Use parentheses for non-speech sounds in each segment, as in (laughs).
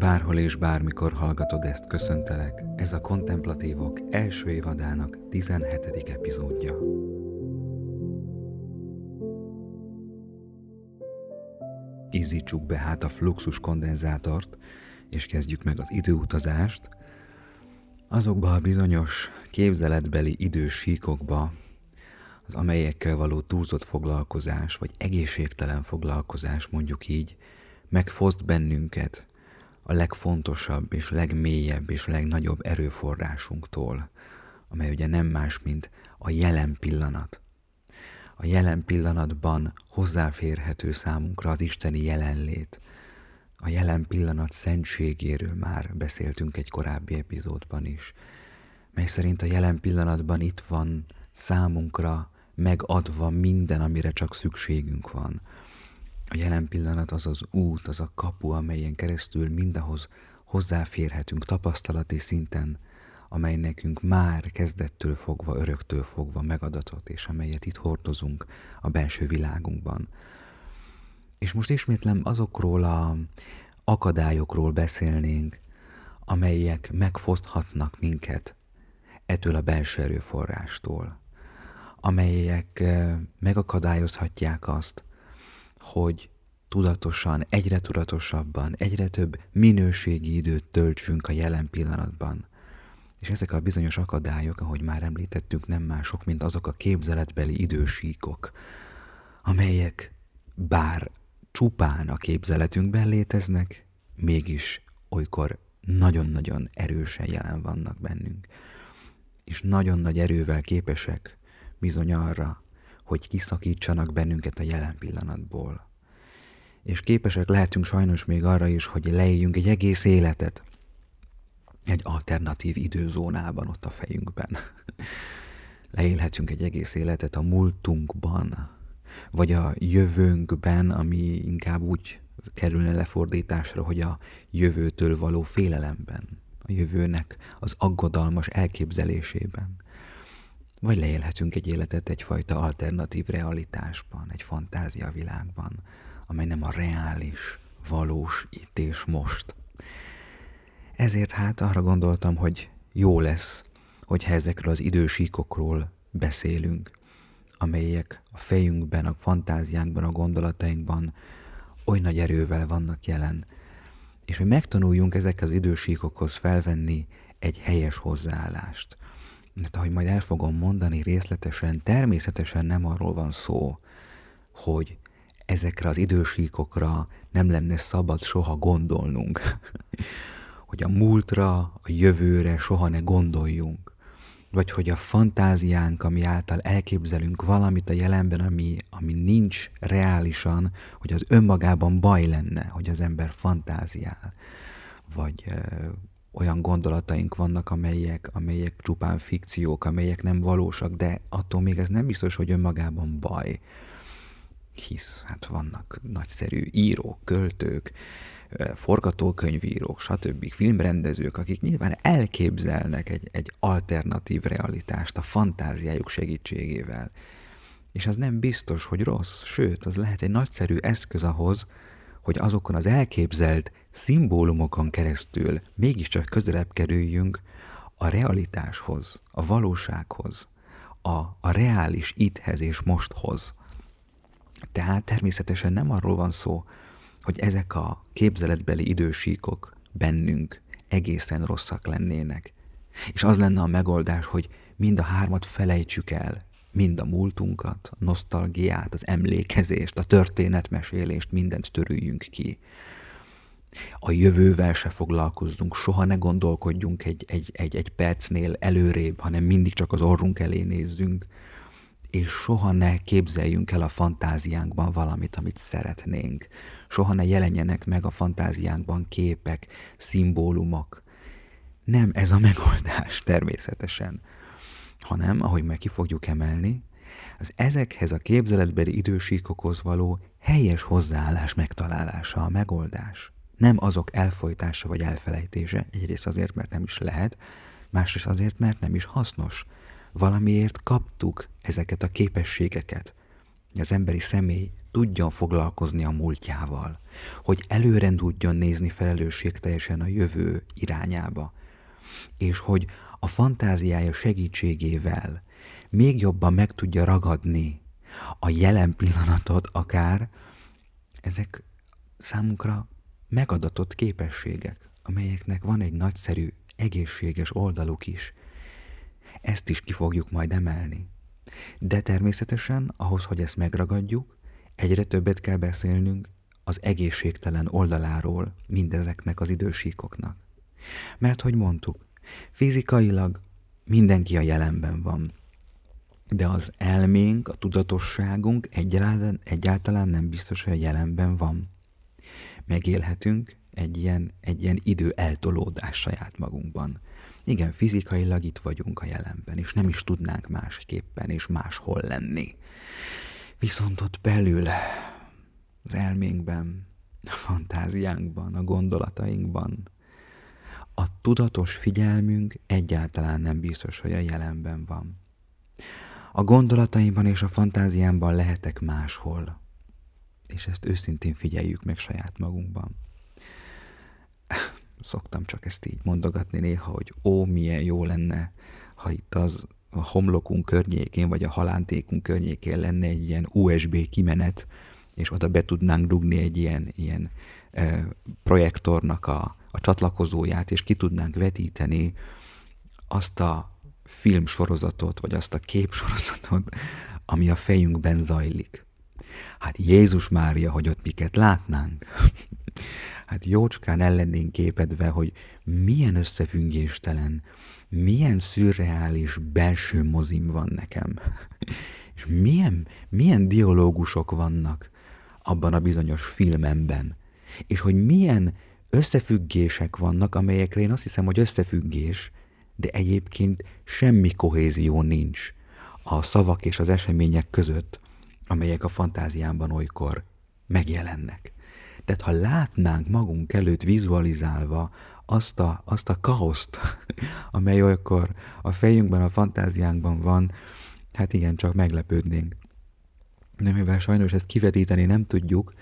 Bárhol és bármikor hallgatod ezt, köszöntelek. Ez a Kontemplatívok első évadának 17. epizódja. Ízítsuk be hát a fluxus kondenzátort, és kezdjük meg az időutazást, azokba a bizonyos képzeletbeli idősíkokba, az amelyekkel való túlzott foglalkozás, vagy egészségtelen foglalkozás, mondjuk így, megfoszt bennünket a legfontosabb és legmélyebb és legnagyobb erőforrásunktól, amely ugye nem más, mint a jelen pillanat. A jelen pillanatban hozzáférhető számunkra az isteni jelenlét. A jelen pillanat szentségéről már beszéltünk egy korábbi epizódban is, mely szerint a jelen pillanatban itt van számunkra megadva minden, amire csak szükségünk van. A jelen pillanat az az út, az a kapu, amelyen keresztül mindahhoz hozzáférhetünk tapasztalati szinten, amely nekünk már kezdettől fogva, öröktől fogva megadatott, és amelyet itt hordozunk a belső világunkban. És most ismétlem azokról a akadályokról beszélnénk, amelyek megfoszthatnak minket ettől a belső erőforrástól, amelyek eh, megakadályozhatják azt, hogy tudatosan, egyre tudatosabban, egyre több minőségi időt töltsünk a jelen pillanatban. És ezek a bizonyos akadályok, ahogy már említettük, nem mások, mint azok a képzeletbeli idősíkok, amelyek bár csupán a képzeletünkben léteznek, mégis olykor nagyon-nagyon erősen jelen vannak bennünk. És nagyon nagy erővel képesek bizony arra, hogy kiszakítsanak bennünket a jelen pillanatból. És képesek lehetünk sajnos még arra is, hogy leéljünk egy egész életet egy alternatív időzónában ott a fejünkben. (laughs) Leélhetünk egy egész életet a múltunkban, vagy a jövőnkben, ami inkább úgy kerülne lefordításra, hogy a jövőtől való félelemben, a jövőnek az aggodalmas elképzelésében vagy leélhetünk egy életet egyfajta alternatív realitásban, egy fantázia világban, amely nem a reális, valós itt és most. Ezért hát arra gondoltam, hogy jó lesz, hogyha ezekről az idősíkokról beszélünk, amelyek a fejünkben, a fantáziánkban, a gondolatainkban oly nagy erővel vannak jelen, és hogy megtanuljunk ezek az idősíkokhoz felvenni egy helyes hozzáállást – mert ahogy majd el fogom mondani részletesen, természetesen nem arról van szó, hogy ezekre az idősíkokra nem lenne szabad soha gondolnunk. (laughs) hogy a múltra, a jövőre soha ne gondoljunk. Vagy hogy a fantáziánk, ami által elképzelünk valamit a jelenben, ami, ami nincs reálisan, hogy az önmagában baj lenne, hogy az ember fantáziál. Vagy olyan gondolataink vannak, amelyek, amelyek csupán fikciók, amelyek nem valósak, de attól még ez nem biztos, hogy önmagában baj. Hisz, hát vannak nagyszerű írók, költők, forgatókönyvírók, stb. filmrendezők, akik nyilván elképzelnek egy, egy alternatív realitást a fantáziájuk segítségével. És az nem biztos, hogy rossz, sőt, az lehet egy nagyszerű eszköz ahhoz, hogy azokon az elképzelt szimbólumokon keresztül mégiscsak közelebb kerüljünk a realitáshoz, a valósághoz, a, a reális itthez és mosthoz. Tehát természetesen nem arról van szó, hogy ezek a képzeletbeli idősíkok bennünk egészen rosszak lennének. És az lenne a megoldás, hogy mind a hármat felejtsük el, mind a múltunkat, a nosztalgiát, az emlékezést, a történetmesélést, mindent törüljünk ki. A jövővel se foglalkozzunk, soha ne gondolkodjunk egy, egy, egy, egy percnél előrébb, hanem mindig csak az orrunk elé nézzünk, és soha ne képzeljünk el a fantáziánkban valamit, amit szeretnénk. Soha ne jelenjenek meg a fantáziánkban képek, szimbólumok. Nem ez a megoldás természetesen hanem, ahogy meg ki fogjuk emelni, az ezekhez a képzeletbeli idősíkokhoz való helyes hozzáállás megtalálása a megoldás. Nem azok elfolytása vagy elfelejtése, egyrészt azért, mert nem is lehet, másrészt azért, mert nem is hasznos. Valamiért kaptuk ezeket a képességeket. Az emberi személy tudjon foglalkozni a múltjával, hogy előre tudjon nézni felelősségteljesen a jövő irányába, és hogy a fantáziája segítségével még jobban meg tudja ragadni a jelen pillanatot akár, ezek számunkra megadatott képességek, amelyeknek van egy nagyszerű, egészséges oldaluk is. Ezt is ki fogjuk majd emelni. De természetesen, ahhoz, hogy ezt megragadjuk, egyre többet kell beszélnünk az egészségtelen oldaláról mindezeknek az idősíkoknak. Mert, hogy mondtuk, fizikailag mindenki a jelenben van, de az elménk, a tudatosságunk egyáltalán, egyáltalán nem biztos, hogy a jelenben van. Megélhetünk egy ilyen, egy ilyen idő eltolódás saját magunkban. Igen, fizikailag itt vagyunk a jelenben, és nem is tudnánk másképpen és máshol lenni. Viszont ott belül, az elménkben, a fantáziánkban, a gondolatainkban, a tudatos figyelmünk egyáltalán nem biztos, hogy a jelenben van. A gondolataimban és a fantáziámban lehetek máshol, és ezt őszintén figyeljük meg saját magunkban. (laughs) Szoktam csak ezt így mondogatni néha, hogy ó, milyen jó lenne, ha itt az a homlokunk környékén, vagy a halántékunk környékén lenne egy ilyen USB kimenet, és oda be tudnánk dugni egy ilyen, ilyen e, projektornak a, a csatlakozóját, és ki tudnánk vetíteni azt a filmsorozatot, vagy azt a képsorozatot, ami a fejünkben zajlik. Hát Jézus Mária, hogy ott miket látnánk. (laughs) Hát jócskán ellennénk képedve, hogy milyen összefüggéstelen, milyen szürreális belső mozim van nekem. (laughs) És milyen, milyen dialógusok vannak abban a bizonyos filmemben. És hogy milyen összefüggések vannak, amelyekre én azt hiszem, hogy összefüggés, de egyébként semmi kohézió nincs a szavak és az események között, amelyek a fantáziámban olykor megjelennek. Tehát ha látnánk magunk előtt vizualizálva azt a, azt a kaoszt, (laughs) amely olykor a fejünkben, a fantáziánkban van, hát igen, csak meglepődnénk. De mivel sajnos ezt kivetíteni nem tudjuk,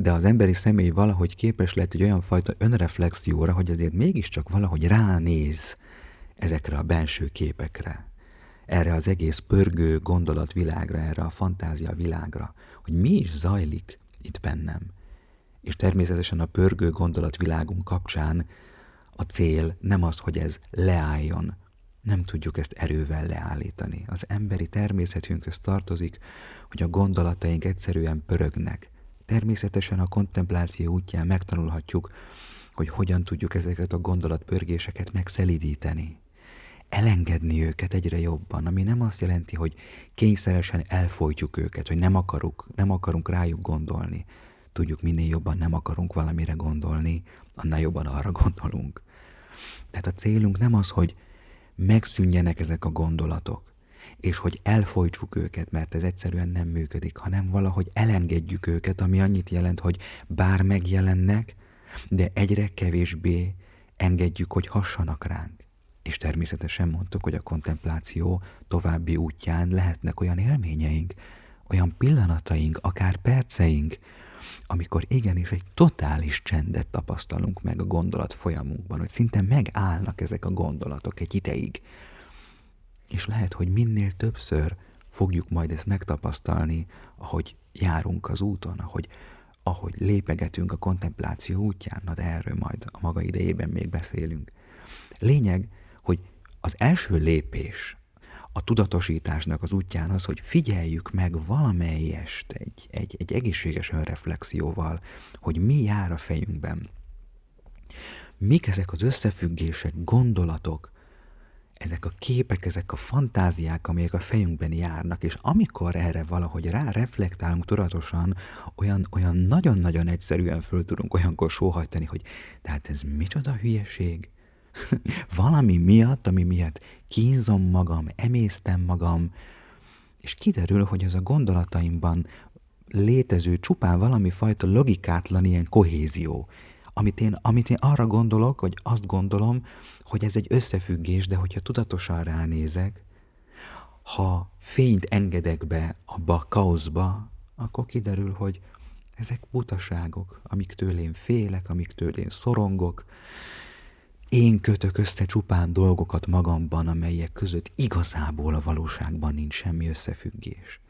de az emberi személy valahogy képes lehet egy olyan fajta önreflexióra, hogy azért mégiscsak valahogy ránéz ezekre a belső képekre, erre az egész pörgő gondolatvilágra, erre a fantázia világra, hogy mi is zajlik itt bennem. És természetesen a pörgő gondolatvilágunk kapcsán a cél nem az, hogy ez leálljon. Nem tudjuk ezt erővel leállítani. Az emberi természetünkhöz tartozik, hogy a gondolataink egyszerűen pörögnek. Természetesen a kontempláció útján megtanulhatjuk, hogy hogyan tudjuk ezeket a gondolatpörgéseket megszelidíteni elengedni őket egyre jobban, ami nem azt jelenti, hogy kényszeresen elfolytjuk őket, hogy nem, akarunk, nem akarunk rájuk gondolni. Tudjuk, minél jobban nem akarunk valamire gondolni, annál jobban arra gondolunk. Tehát a célunk nem az, hogy megszűnjenek ezek a gondolatok, és hogy elfolytsuk őket, mert ez egyszerűen nem működik, hanem valahogy elengedjük őket, ami annyit jelent, hogy bár megjelennek, de egyre kevésbé engedjük, hogy hassanak ránk. És természetesen mondtuk, hogy a kontempláció további útján lehetnek olyan élményeink, olyan pillanataink, akár perceink, amikor igenis egy totális csendet tapasztalunk meg a gondolat folyamunkban, hogy szinte megállnak ezek a gondolatok egy ideig. És lehet, hogy minél többször fogjuk majd ezt megtapasztalni, ahogy járunk az úton, ahogy, ahogy lépegetünk a kontempláció útján, na de erről majd a maga idejében még beszélünk. Lényeg, hogy az első lépés a tudatosításnak az útján az, hogy figyeljük meg valamelyest egy, egy, egy egészséges önreflexióval, hogy mi jár a fejünkben. Mik ezek az összefüggések, gondolatok, ezek a képek, ezek a fantáziák, amelyek a fejünkben járnak, és amikor erre valahogy rá reflektálunk tudatosan, olyan, olyan nagyon-nagyon egyszerűen föl tudunk olyankor sóhajtani, hogy tehát ez micsoda hülyeség, (laughs) valami miatt, ami miatt kínzom magam, emésztem magam, és kiderül, hogy ez a gondolataimban létező csupán valami fajta logikátlan ilyen kohézió, amit én, amit én arra gondolok, hogy azt gondolom, hogy ez egy összefüggés, de hogyha tudatosan ránézek, ha fényt engedek be abba a kaoszba, akkor kiderül, hogy ezek butaságok, amiktől én félek, amiktől én szorongok. Én kötök össze csupán dolgokat magamban, amelyek között igazából a valóságban nincs semmi összefüggés.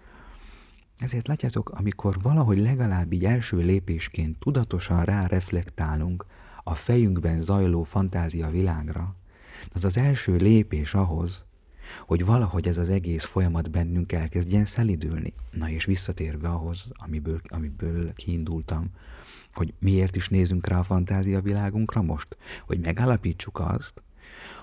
Ezért látjátok, amikor valahogy legalább így első lépésként tudatosan ráreflektálunk a fejünkben zajló fantázia világra, az az első lépés ahhoz, hogy valahogy ez az egész folyamat bennünk elkezdjen szelidülni. Na és visszatérve ahhoz, amiből, amiből kiindultam, hogy miért is nézünk rá a fantázia világunkra most, hogy megállapítsuk azt,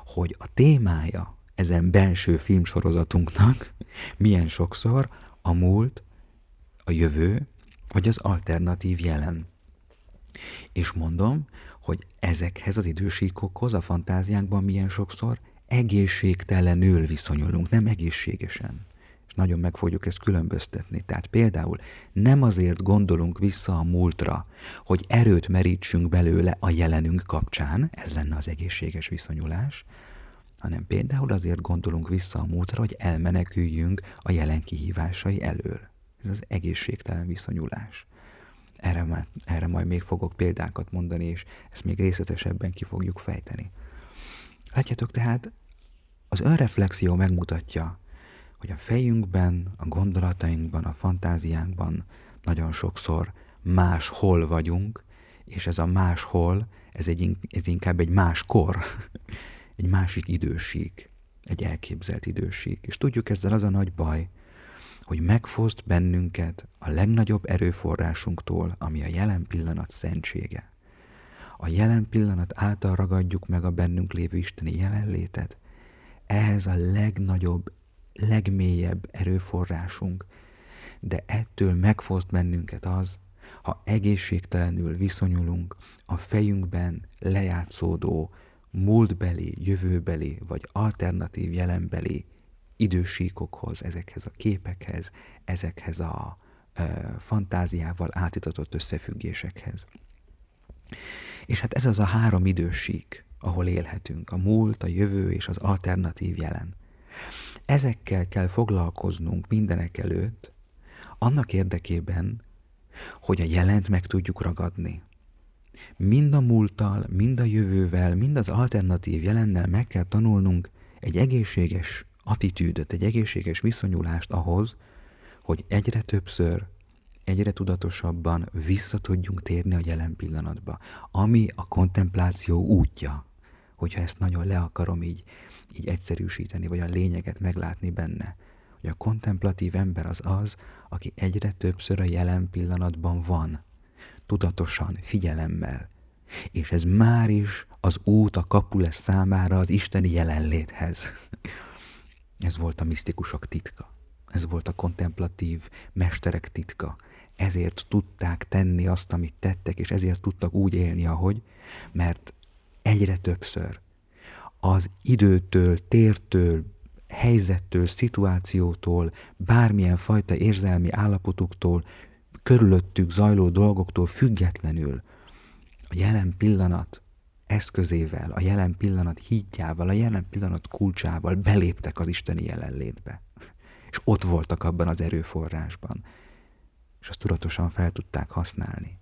hogy a témája ezen belső filmsorozatunknak milyen sokszor a múlt, a jövő, vagy az alternatív jelen. És mondom, hogy ezekhez az idősíkokhoz a fantáziánkban milyen sokszor egészségtelenül viszonyulunk, nem egészségesen. És nagyon meg fogjuk ezt különböztetni. Tehát például nem azért gondolunk vissza a múltra, hogy erőt merítsünk belőle a jelenünk kapcsán, ez lenne az egészséges viszonyulás, hanem például azért gondolunk vissza a múltra, hogy elmeneküljünk a jelen kihívásai elől. Ez az egészségtelen viszonyulás. Erre, erre majd még fogok példákat mondani, és ezt még részletesebben ki fogjuk fejteni. Látjátok tehát, az önreflexió megmutatja, hogy a fejünkben, a gondolatainkban, a fantáziánkban nagyon sokszor máshol vagyunk, és ez a máshol, ez, egy, ez inkább egy máskor, (laughs) egy másik időség, egy elképzelt időség. És tudjuk ezzel az a nagy baj, hogy megfoszt bennünket a legnagyobb erőforrásunktól, ami a jelen pillanat szentsége. A jelen pillanat által ragadjuk meg a bennünk lévő isteni jelenlétet. Ehhez a legnagyobb, legmélyebb erőforrásunk, de ettől megfoszt bennünket az, ha egészségtelenül viszonyulunk a fejünkben lejátszódó múltbeli, jövőbeli vagy alternatív jelenbeli idősíkokhoz, ezekhez a képekhez, ezekhez a ö, fantáziával átitatott összefüggésekhez. És hát ez az a három idősík, ahol élhetünk, a múlt, a jövő és az alternatív jelen. Ezekkel kell foglalkoznunk mindenek előtt, annak érdekében, hogy a jelent meg tudjuk ragadni. Mind a múlttal, mind a jövővel, mind az alternatív jelennel meg kell tanulnunk egy egészséges attitűdöt, egy egészséges viszonyulást ahhoz, hogy egyre többször, egyre tudatosabban vissza tudjunk térni a jelen pillanatba, ami a kontempláció útja, hogyha ezt nagyon le akarom így, így egyszerűsíteni, vagy a lényeget meglátni benne. Hogy a kontemplatív ember az az, aki egyre többször a jelen pillanatban van, tudatosan, figyelemmel. És ez már is az út, a kapu lesz számára az isteni jelenléthez. Ez volt a misztikusok titka. Ez volt a kontemplatív mesterek titka. Ezért tudták tenni azt, amit tettek, és ezért tudtak úgy élni, ahogy, mert egyre többször az időtől, tértől, helyzettől, szituációtól, bármilyen fajta érzelmi állapotuktól, körülöttük zajló dolgoktól függetlenül a jelen pillanat eszközével, a jelen pillanat hídjával, a jelen pillanat kulcsával beléptek az isteni jelenlétbe. És ott voltak abban az erőforrásban. És azt tudatosan fel tudták használni.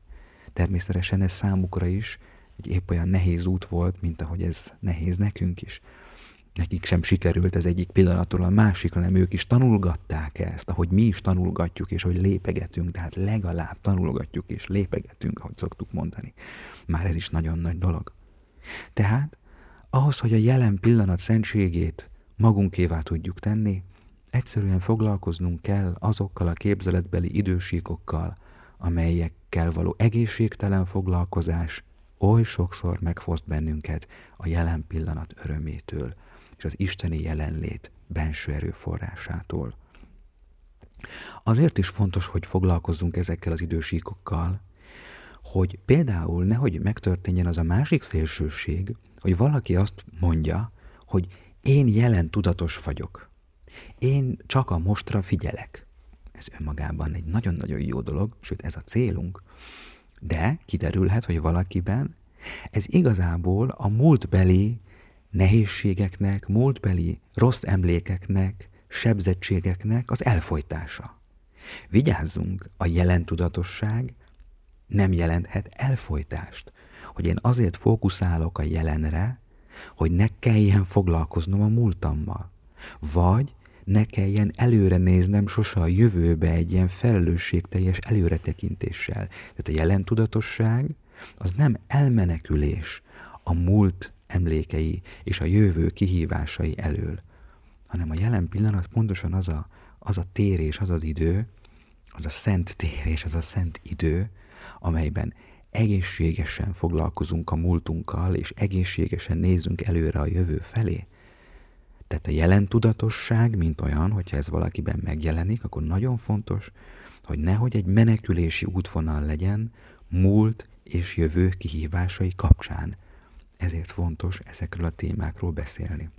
Természetesen ez számukra is egy épp olyan nehéz út volt, mint ahogy ez nehéz nekünk is. Nekik sem sikerült ez egyik pillanatról a másikra, hanem ők is tanulgatták ezt, ahogy mi is tanulgatjuk, és hogy lépegetünk, tehát legalább tanulgatjuk és lépegetünk, ahogy szoktuk mondani. Már ez is nagyon nagy dolog. Tehát ahhoz, hogy a jelen pillanat szentségét magunkévá tudjuk tenni, egyszerűen foglalkoznunk kell azokkal a képzeletbeli idősíkokkal, amelyekkel való egészségtelen foglalkozás oly sokszor megfoszt bennünket a jelen pillanat örömétől és az isteni jelenlét benső erőforrásától. Azért is fontos, hogy foglalkozzunk ezekkel az idősíkokkal, hogy például nehogy megtörténjen az a másik szélsőség, hogy valaki azt mondja, hogy én jelen tudatos vagyok. Én csak a mostra figyelek. Ez önmagában egy nagyon-nagyon jó dolog, sőt ez a célunk. De kiderülhet, hogy valakiben ez igazából a múltbeli nehézségeknek, múltbeli rossz emlékeknek, sebzettségeknek az elfolytása. Vigyázzunk, a jelentudatosság nem jelenthet elfolytást. Hogy én azért fókuszálok a jelenre, hogy ne kelljen foglalkoznom a múltammal. Vagy ne kelljen előre néznem sose a jövőbe egy ilyen felelősségteljes előretekintéssel. Tehát a jelentudatosság az nem elmenekülés a múlt emlékei és a jövő kihívásai elől, hanem a jelen pillanat pontosan az a, az a térés, az az idő, az a szent térés, az a szent idő, amelyben egészségesen foglalkozunk a múltunkkal, és egészségesen nézünk előre a jövő felé. Tehát a jelen tudatosság, mint olyan, hogyha ez valakiben megjelenik, akkor nagyon fontos, hogy nehogy egy menekülési útvonal legyen múlt és jövő kihívásai kapcsán. Ezért fontos ezekről a témákról beszélni.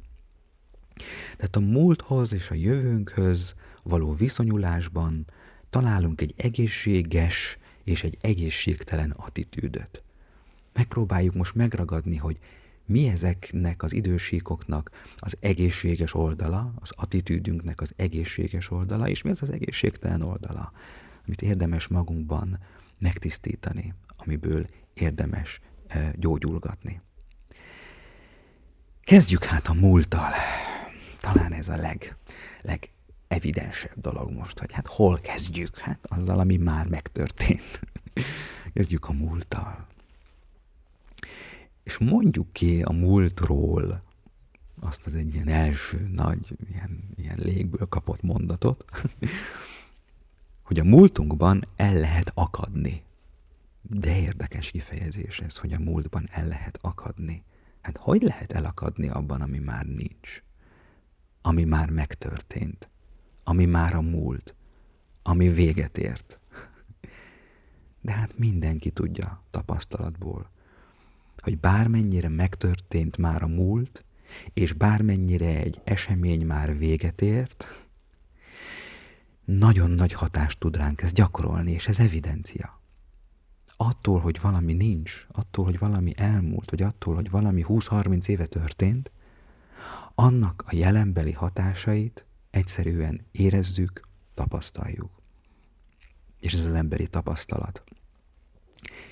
Tehát a múlthoz és a jövőnkhöz való viszonyulásban találunk egy egészséges és egy egészségtelen attitűdöt. Megpróbáljuk most megragadni, hogy mi ezeknek az idősíkoknak az egészséges oldala, az attitűdünknek az egészséges oldala, és mi az az egészségtelen oldala, amit érdemes magunkban megtisztítani, amiből érdemes eh, gyógyulgatni. Kezdjük hát a múlttal. Talán ez a leg, legevidensebb dolog most, hogy hát hol kezdjük? Hát azzal, ami már megtörtént. (laughs) Kezdjük a múlttal. És mondjuk ki a múltról azt az egy ilyen első nagy, ilyen, ilyen légből kapott mondatot, (laughs) hogy a múltunkban el lehet akadni. De érdekes kifejezés ez, hogy a múltban el lehet akadni. Hát hogy lehet elakadni abban, ami már nincs? Ami már megtörtént? Ami már a múlt? Ami véget ért? De hát mindenki tudja tapasztalatból, hogy bármennyire megtörtént már a múlt, és bármennyire egy esemény már véget ért, nagyon nagy hatást tud ránk ez gyakorolni, és ez evidencia attól, hogy valami nincs, attól, hogy valami elmúlt, vagy attól, hogy valami 20-30 éve történt, annak a jelenbeli hatásait egyszerűen érezzük, tapasztaljuk. És ez az emberi tapasztalat.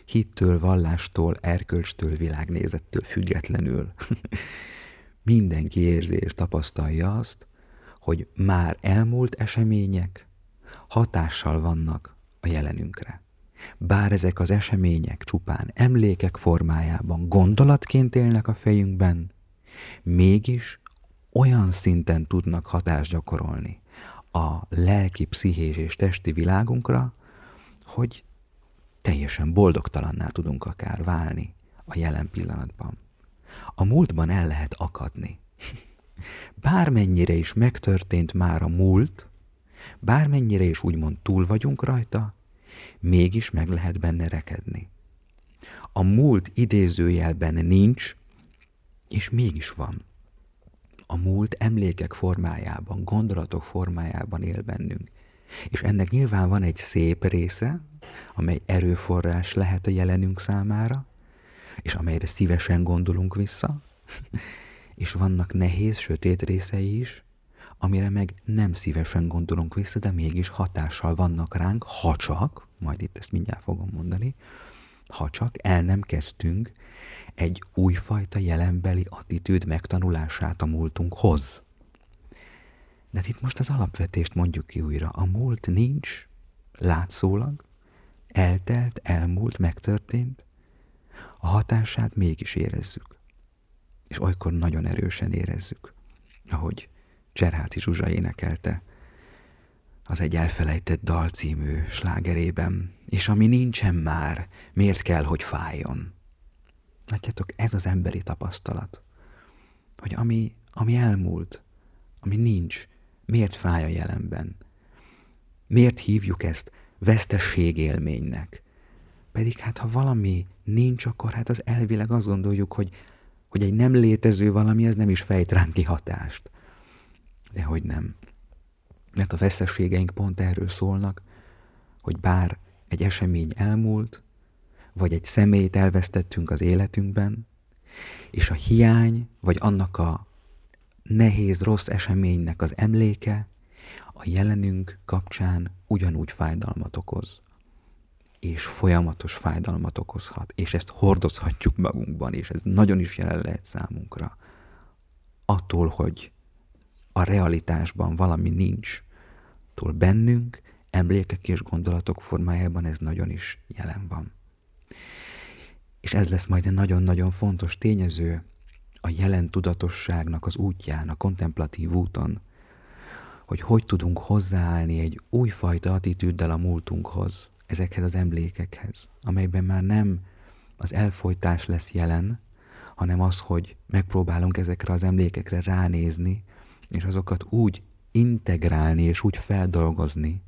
Hittől, vallástól, erkölcstől, világnézettől függetlenül (laughs) mindenki érzi és tapasztalja azt, hogy már elmúlt események hatással vannak a jelenünkre. Bár ezek az események csupán emlékek formájában gondolatként élnek a fejünkben, mégis olyan szinten tudnak hatást gyakorolni a lelki, pszichés és testi világunkra, hogy teljesen boldogtalanná tudunk akár válni a jelen pillanatban. A múltban el lehet akadni. (laughs) Bármennyire is megtörtént már a múlt, bármennyire is úgymond túl vagyunk rajta, mégis meg lehet benne rekedni. A múlt idézőjelben nincs, és mégis van. A múlt emlékek formájában, gondolatok formájában él bennünk. És ennek nyilván van egy szép része, amely erőforrás lehet a jelenünk számára, és amelyre szívesen gondolunk vissza, (laughs) és vannak nehéz, sötét részei is, amire meg nem szívesen gondolunk vissza, de mégis hatással vannak ránk, ha csak, majd itt ezt mindjárt fogom mondani, ha csak el nem kezdtünk egy újfajta jelenbeli attitűd megtanulását a múltunkhoz. De itt most az alapvetést mondjuk ki újra. A múlt nincs, látszólag, eltelt, elmúlt, megtörtént, a hatását mégis érezzük. És olykor nagyon erősen érezzük, ahogy Cserháti Zsuzsa énekelte az egy elfelejtett dal című slágerében, és ami nincsen már, miért kell, hogy fájjon? Látjátok, ez az emberi tapasztalat, hogy ami, ami elmúlt, ami nincs, miért fáj a jelenben? Miért hívjuk ezt vesztességélménynek? Pedig hát ha valami nincs, akkor hát az elvileg azt gondoljuk, hogy, hogy egy nem létező valami, ez nem is fejt ránk ki hatást. De hogy nem. Mert a veszességeink pont erről szólnak, hogy bár egy esemény elmúlt, vagy egy személyt elvesztettünk az életünkben, és a hiány, vagy annak a nehéz, rossz eseménynek az emléke, a jelenünk kapcsán ugyanúgy fájdalmat okoz, és folyamatos fájdalmat okozhat, és ezt hordozhatjuk magunkban, és ez nagyon is jelen lehet számunkra. Attól, hogy a realitásban valami nincs, túl bennünk, emlékek és gondolatok formájában ez nagyon is jelen van. És ez lesz majd egy nagyon-nagyon fontos tényező a jelen tudatosságnak az útján, a kontemplatív úton, hogy hogy tudunk hozzáállni egy újfajta attitűddel a múltunkhoz, ezekhez az emlékekhez, amelyben már nem az elfolytás lesz jelen, hanem az, hogy megpróbálunk ezekre az emlékekre ránézni, és azokat úgy integrálni és úgy feldolgozni,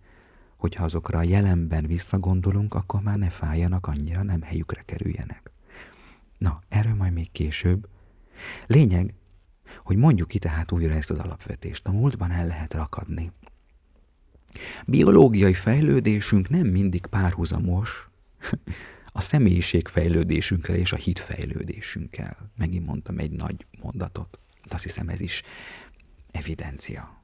hogyha azokra a jelenben visszagondolunk, akkor már ne fájjanak annyira, nem helyükre kerüljenek. Na, erről majd még később. Lényeg, hogy mondjuk ki tehát újra ezt az alapvetést. A múltban el lehet rakadni. Biológiai fejlődésünk nem mindig párhuzamos (laughs) a személyiség fejlődésünkkel és a hit fejlődésünkkel. Megint mondtam egy nagy mondatot. De azt hiszem ez is evidencia,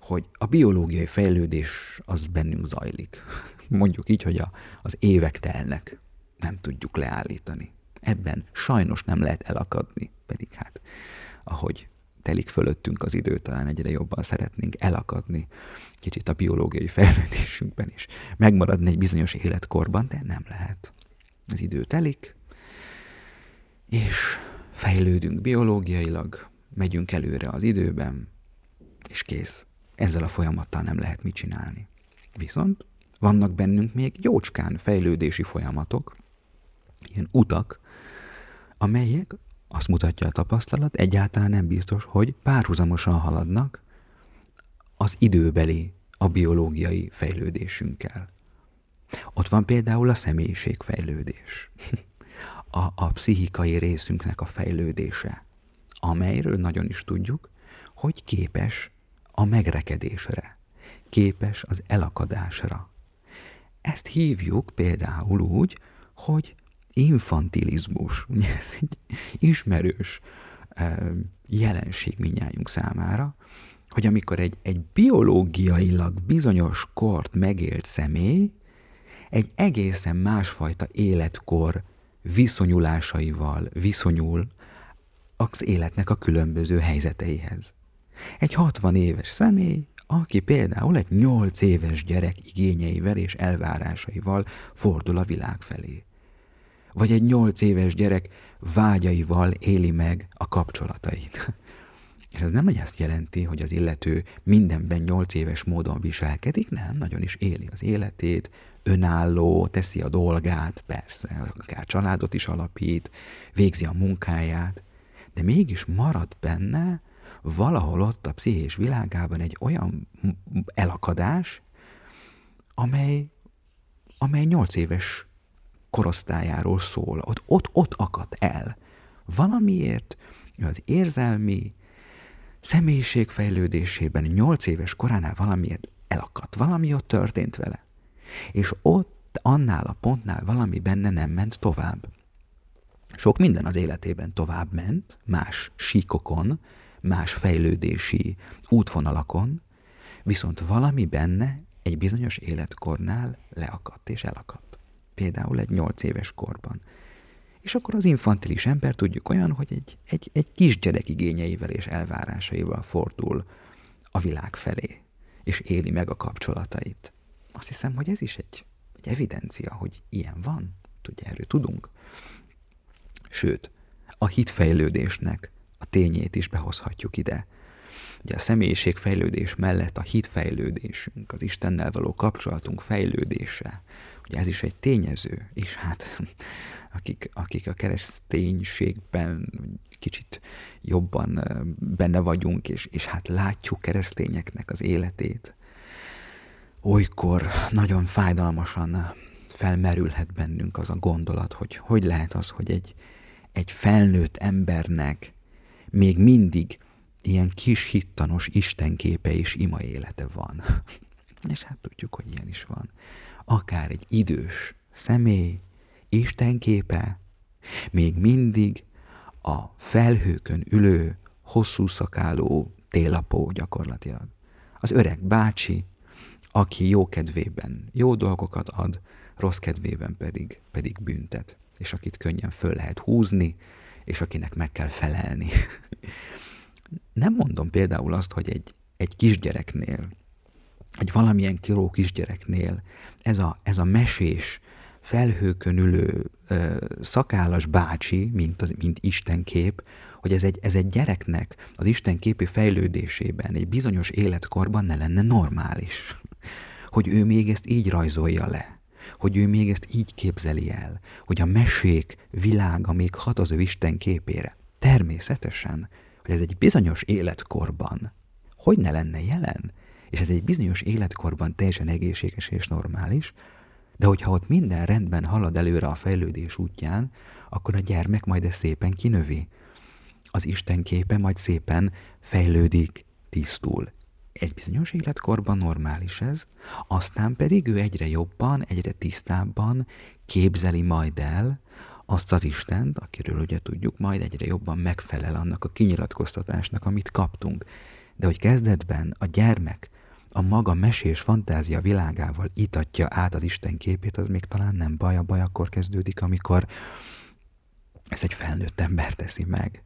hogy a biológiai fejlődés az bennünk zajlik. (laughs) Mondjuk így, hogy a, az évek telnek, nem tudjuk leállítani. Ebben sajnos nem lehet elakadni, pedig hát, ahogy telik fölöttünk az idő, talán egyre jobban szeretnénk elakadni kicsit a biológiai fejlődésünkben is. Megmaradni egy bizonyos életkorban, de nem lehet. Az idő telik, és fejlődünk biológiailag, megyünk előre az időben, és kész. Ezzel a folyamattal nem lehet mit csinálni. Viszont vannak bennünk még jócskán fejlődési folyamatok, ilyen utak, amelyek azt mutatja a tapasztalat, egyáltalán nem biztos, hogy párhuzamosan haladnak az időbeli, a biológiai fejlődésünkkel. Ott van például a személyiségfejlődés, (laughs) a, a pszichikai részünknek a fejlődése, amelyről nagyon is tudjuk, hogy képes a megrekedésre, képes az elakadásra. Ezt hívjuk például úgy, hogy infantilizmus. (laughs) Ez egy ismerős jelenség minnyájunk számára, hogy amikor egy, egy biológiailag bizonyos kort megélt személy egy egészen másfajta életkor viszonyulásaival viszonyul az életnek a különböző helyzeteihez. Egy 60 éves személy, aki például egy 8 éves gyerek igényeivel és elvárásaival fordul a világ felé. Vagy egy 8 éves gyerek vágyaival éli meg a kapcsolatait. És ez nem azt jelenti, hogy az illető mindenben 8 éves módon viselkedik, nem, nagyon is éli az életét, önálló, teszi a dolgát, persze, akár családot is alapít, végzi a munkáját, de mégis marad benne valahol ott a pszichés világában egy olyan elakadás, amely, amely nyolc éves korosztályáról szól. Ott, ott, ott akad el. Valamiért az érzelmi személyiségfejlődésében nyolc éves koránál valamiért elakadt. Valami ott történt vele. És ott annál a pontnál valami benne nem ment tovább. Sok minden az életében tovább ment, más síkokon, más fejlődési útvonalakon, viszont valami benne egy bizonyos életkornál leakadt és elakadt. Például egy nyolc éves korban. És akkor az infantilis ember tudjuk olyan, hogy egy, egy, egy kisgyerek igényeivel és elvárásaival fordul a világ felé, és éli meg a kapcsolatait. Azt hiszem, hogy ez is egy, egy evidencia, hogy ilyen van. Tudja, erről tudunk. Sőt, a hitfejlődésnek a tényét is behozhatjuk ide. Ugye a személyiségfejlődés mellett a hitfejlődésünk, az Istennel való kapcsolatunk fejlődése, ugye ez is egy tényező, és hát (laughs) akik, akik a kereszténységben kicsit jobban benne vagyunk, és, és hát látjuk keresztényeknek az életét, olykor nagyon fájdalmasan felmerülhet bennünk az a gondolat, hogy hogy lehet az, hogy egy, egy felnőtt embernek még mindig ilyen kis hittanos istenképe és ima élete van. (laughs) És hát tudjuk, hogy ilyen is van. Akár egy idős személy, istenképe, még mindig a felhőkön ülő, hosszú szakáló télapó gyakorlatilag, az öreg bácsi, aki jó kedvében jó dolgokat ad, rossz kedvében pedig, pedig büntet, és akit könnyen föl lehet húzni, és akinek meg kell felelni. (laughs) Nem mondom például azt, hogy egy, egy kisgyereknél, egy valamilyen kiró kisgyereknél ez a, ez a mesés, felhőkön ülő szakállas bácsi, mint, az, mint istenkép, hogy ez egy, ez egy gyereknek az istenképi fejlődésében, egy bizonyos életkorban ne lenne normális. Hogy ő még ezt így rajzolja le. Hogy ő még ezt így képzeli el. Hogy a mesék világa még hat az ő Isten képére. Természetesen, hogy ez egy bizonyos életkorban hogy ne lenne jelen, és ez egy bizonyos életkorban teljesen egészséges és normális, de hogyha ott minden rendben halad előre a fejlődés útján, akkor a gyermek majd ezt szépen kinövi. Az Isten képe majd szépen fejlődik, tisztul. Egy bizonyos életkorban normális ez, aztán pedig ő egyre jobban, egyre tisztábban képzeli majd el azt az Istent, akiről ugye tudjuk, majd egyre jobban megfelel annak a kinyilatkoztatásnak, amit kaptunk. De hogy kezdetben a gyermek a maga mesés fantázia világával itatja át az Isten képét, az még talán nem baj, a baj akkor kezdődik, amikor ez egy felnőtt ember teszi meg,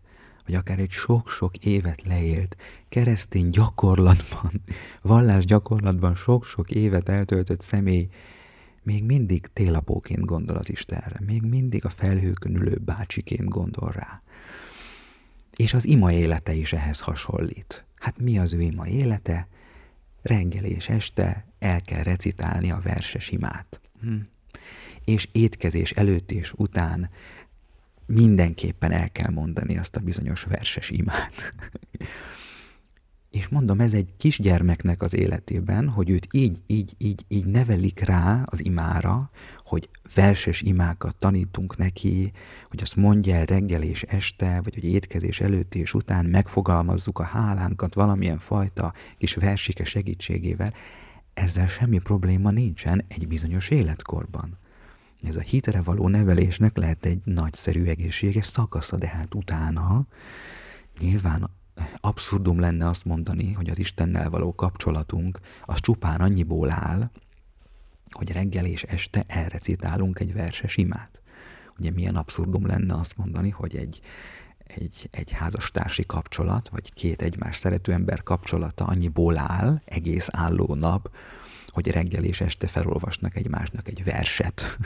vagy akár egy sok-sok évet leélt, keresztény gyakorlatban, (laughs) vallás gyakorlatban sok-sok évet eltöltött személy még mindig télapóként gondol az Istenre, még mindig a felhőkön ülő bácsiként gondol rá. És az ima élete is ehhez hasonlít. Hát mi az ő ima élete? reggel és este el kell recitálni a verses imát. Hm. És étkezés előtt és után mindenképpen el kell mondani azt a bizonyos verses imát. És mondom, ez egy kisgyermeknek az életében, hogy őt így, így, így, így nevelik rá az imára, hogy verses imákat tanítunk neki, hogy azt mondja el reggel és este, vagy hogy étkezés előtt és után megfogalmazzuk a hálánkat valamilyen fajta kis versike segítségével, ezzel semmi probléma nincsen egy bizonyos életkorban. Ez a hitre való nevelésnek lehet egy nagyszerű egészséges szakasza, de hát utána nyilván abszurdum lenne azt mondani, hogy az Istennel való kapcsolatunk az csupán annyiból áll, hogy reggel és este elrecitálunk egy verses imát. Ugye milyen abszurdum lenne azt mondani, hogy egy, egy, egy házastársi kapcsolat, vagy két egymás szerető ember kapcsolata annyiból áll, egész álló nap, hogy reggel és este felolvasnak egymásnak egy verset.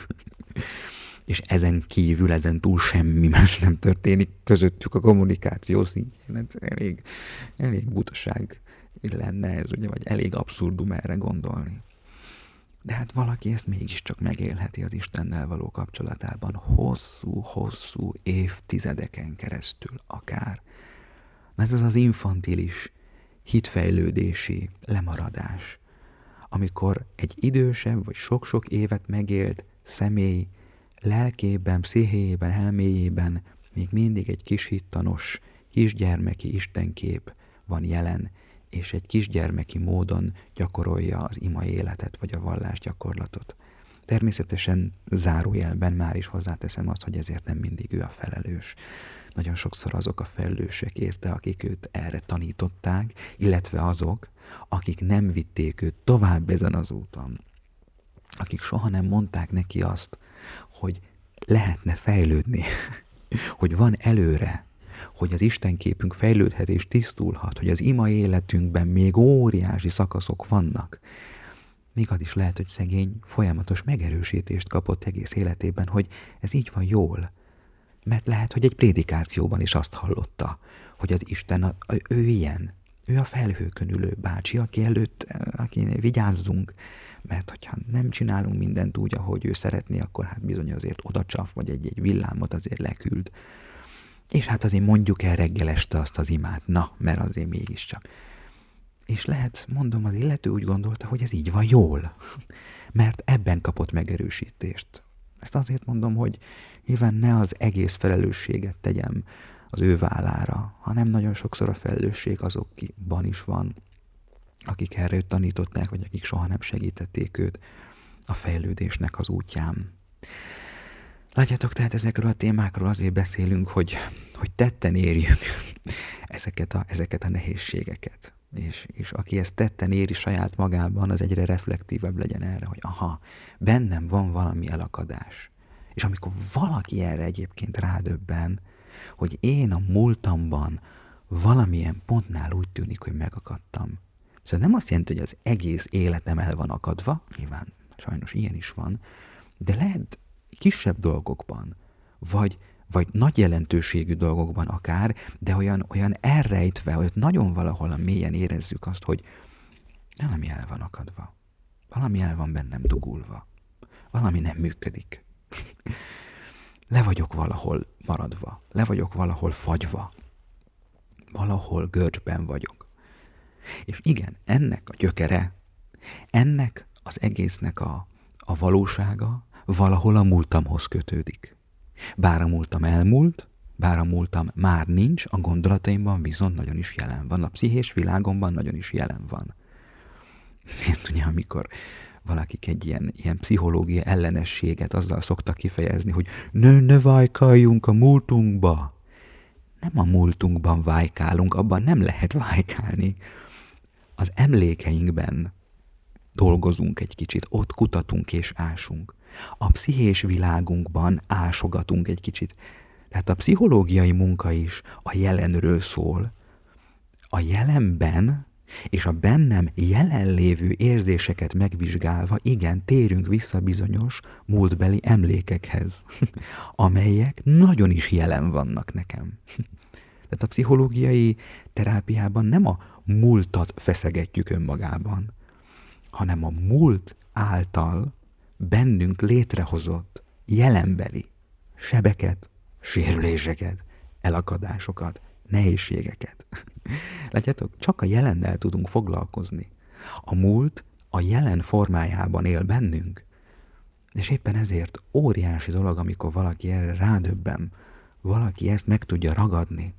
(laughs) és ezen kívül, ezen túl semmi más nem történik közöttük a kommunikáció szintjén. Ez elég, elég butaság lenne ez, ugye, vagy elég abszurdum erre gondolni. De hát valaki ezt mégiscsak megélheti az Istennel való kapcsolatában hosszú-hosszú évtizedeken keresztül akár. Ez az az infantilis, hitfejlődési lemaradás, amikor egy idősebb vagy sok-sok évet megélt személy lelkében, pszichéjében, elméjében még mindig egy kis hittanos, kisgyermeki istenkép van jelen, és egy kisgyermeki módon gyakorolja az ima életet vagy a vallás gyakorlatot. Természetesen zárójelben már is hozzáteszem azt, hogy ezért nem mindig ő a felelős. Nagyon sokszor azok a felelősek érte, akik őt erre tanították, illetve azok, akik nem vitték őt tovább ezen az úton. Akik soha nem mondták neki azt, hogy lehetne fejlődni, (laughs) hogy van előre, hogy az Isten képünk fejlődhet és tisztulhat, hogy az ima életünkben még óriási szakaszok vannak. Még az is lehet, hogy szegény folyamatos megerősítést kapott egész életében, hogy ez így van jól. Mert lehet, hogy egy prédikációban is azt hallotta, hogy az Isten, a, ő ilyen, ő a felhőkön ülő bácsi, aki előtt, aki vigyázzunk, mert hogyha nem csinálunk mindent úgy, ahogy ő szeretné, akkor hát bizony azért odacsap, vagy egy-egy villámot azért leküld. És hát azért mondjuk el reggel este azt az imát, na, mert azért mégiscsak. És lehet, mondom, az illető úgy gondolta, hogy ez így van jól, (laughs) mert ebben kapott megerősítést. Ezt azért mondom, hogy nyilván ne az egész felelősséget tegyem az ő vállára, hanem nagyon sokszor a felelősség azokban is van, akik erre őt tanították, vagy akik soha nem segítették őt a fejlődésnek az útján. Látjátok, tehát ezekről a témákról azért beszélünk, hogy, hogy tetten érjük ezeket a, ezeket a nehézségeket. és, és aki ezt tetten éri saját magában, az egyre reflektívebb legyen erre, hogy aha, bennem van valami elakadás. És amikor valaki erre egyébként rádöbben, hogy én a múltamban valamilyen pontnál úgy tűnik, hogy megakadtam. Szóval nem azt jelenti, hogy az egész életem el van akadva, nyilván sajnos ilyen is van, de lehet kisebb dolgokban, vagy, vagy nagy jelentőségű dolgokban akár, de olyan, olyan elrejtve, hogy nagyon valahol a mélyen érezzük azt, hogy valami el van akadva, valami el van bennem dugulva, valami nem működik. Le vagyok valahol maradva, le vagyok valahol fagyva, valahol görcsben vagyok. És igen, ennek a gyökere, ennek az egésznek a, a valósága valahol a múltamhoz kötődik. Bár a múltam elmúlt, bár a múltam már nincs, a gondolataimban viszont nagyon is jelen van. A pszichés világomban nagyon is jelen van. Miért ugye, amikor valakik egy ilyen, ilyen pszichológia ellenességet azzal szoktak kifejezni, hogy ne, ne vájkáljunk a múltunkba. Nem a múltunkban vájkálunk, abban nem lehet vájkálni. Az emlékeinkben dolgozunk egy kicsit, ott kutatunk és ásunk. A pszichés világunkban ásogatunk egy kicsit. Tehát a pszichológiai munka is a jelenről szól. A jelenben és a bennem jelenlévő érzéseket megvizsgálva, igen, térünk vissza bizonyos múltbeli emlékekhez, (laughs) amelyek nagyon is jelen vannak nekem. (laughs) Tehát a pszichológiai terápiában nem a múltat feszegetjük önmagában, hanem a múlt által bennünk létrehozott jelenbeli sebeket, sérüléseket, elakadásokat, nehézségeket. Látjátok, csak a jelennel tudunk foglalkozni. A múlt a jelen formájában él bennünk, és éppen ezért óriási dolog, amikor valaki erre rádöbben, valaki ezt meg tudja ragadni.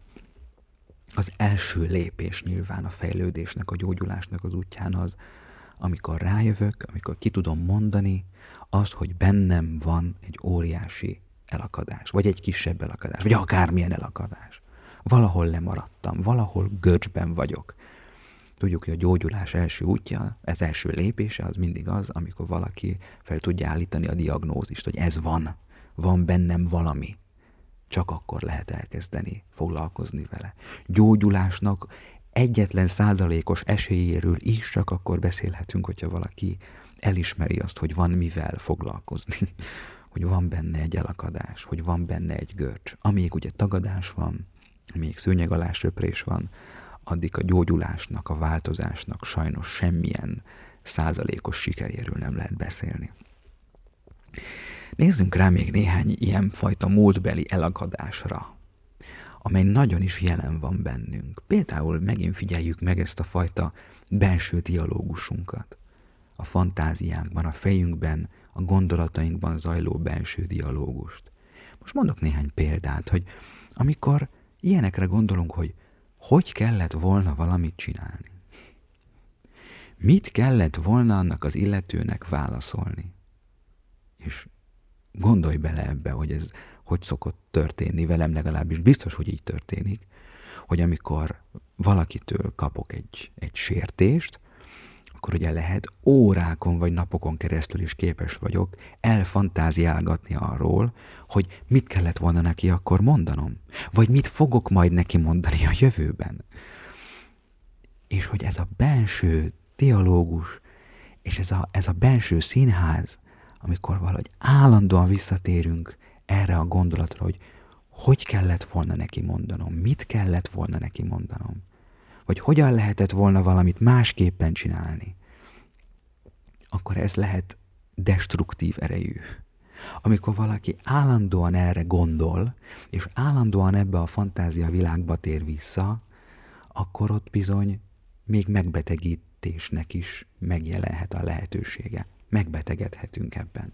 Az első lépés nyilván a fejlődésnek, a gyógyulásnak az útján az, amikor rájövök, amikor ki tudom mondani, az, hogy bennem van egy óriási elakadás, vagy egy kisebb elakadás, vagy akármilyen elakadás. Valahol lemaradtam, valahol görcsben vagyok. Tudjuk, hogy a gyógyulás első útja, ez első lépése az mindig az, amikor valaki fel tudja állítani a diagnózist, hogy ez van, van bennem valami. Csak akkor lehet elkezdeni foglalkozni vele. Gyógyulásnak egyetlen százalékos esélyéről is csak akkor beszélhetünk, hogyha valaki elismeri azt, hogy van mivel foglalkozni, (laughs) hogy van benne egy elakadás, hogy van benne egy görcs. Amíg ugye tagadás van, amíg szőnyeg alá söprés van, addig a gyógyulásnak, a változásnak sajnos semmilyen százalékos sikeréről nem lehet beszélni. Nézzünk rá még néhány ilyen fajta múltbeli elakadásra, amely nagyon is jelen van bennünk. Például megint figyeljük meg ezt a fajta belső dialógusunkat. A fantáziánkban, a fejünkben, a gondolatainkban zajló belső dialógust. Most mondok néhány példát, hogy amikor ilyenekre gondolunk, hogy hogy kellett volna valamit csinálni. Mit kellett volna annak az illetőnek válaszolni? És gondolj bele ebbe, hogy ez hogy szokott történni velem legalábbis, biztos, hogy így történik, hogy amikor valakitől kapok egy, egy sértést, akkor ugye lehet órákon vagy napokon keresztül is képes vagyok elfantáziálgatni arról, hogy mit kellett volna neki akkor mondanom, vagy mit fogok majd neki mondani a jövőben. És hogy ez a belső dialógus, és ez a, ez a belső színház, amikor valahogy állandóan visszatérünk erre a gondolatra, hogy hogy kellett volna neki mondanom, mit kellett volna neki mondanom, vagy hogyan lehetett volna valamit másképpen csinálni, akkor ez lehet destruktív erejű. Amikor valaki állandóan erre gondol, és állandóan ebbe a fantázia világba tér vissza, akkor ott bizony még megbetegítésnek is megjelenhet a lehetősége. Megbetegedhetünk ebben.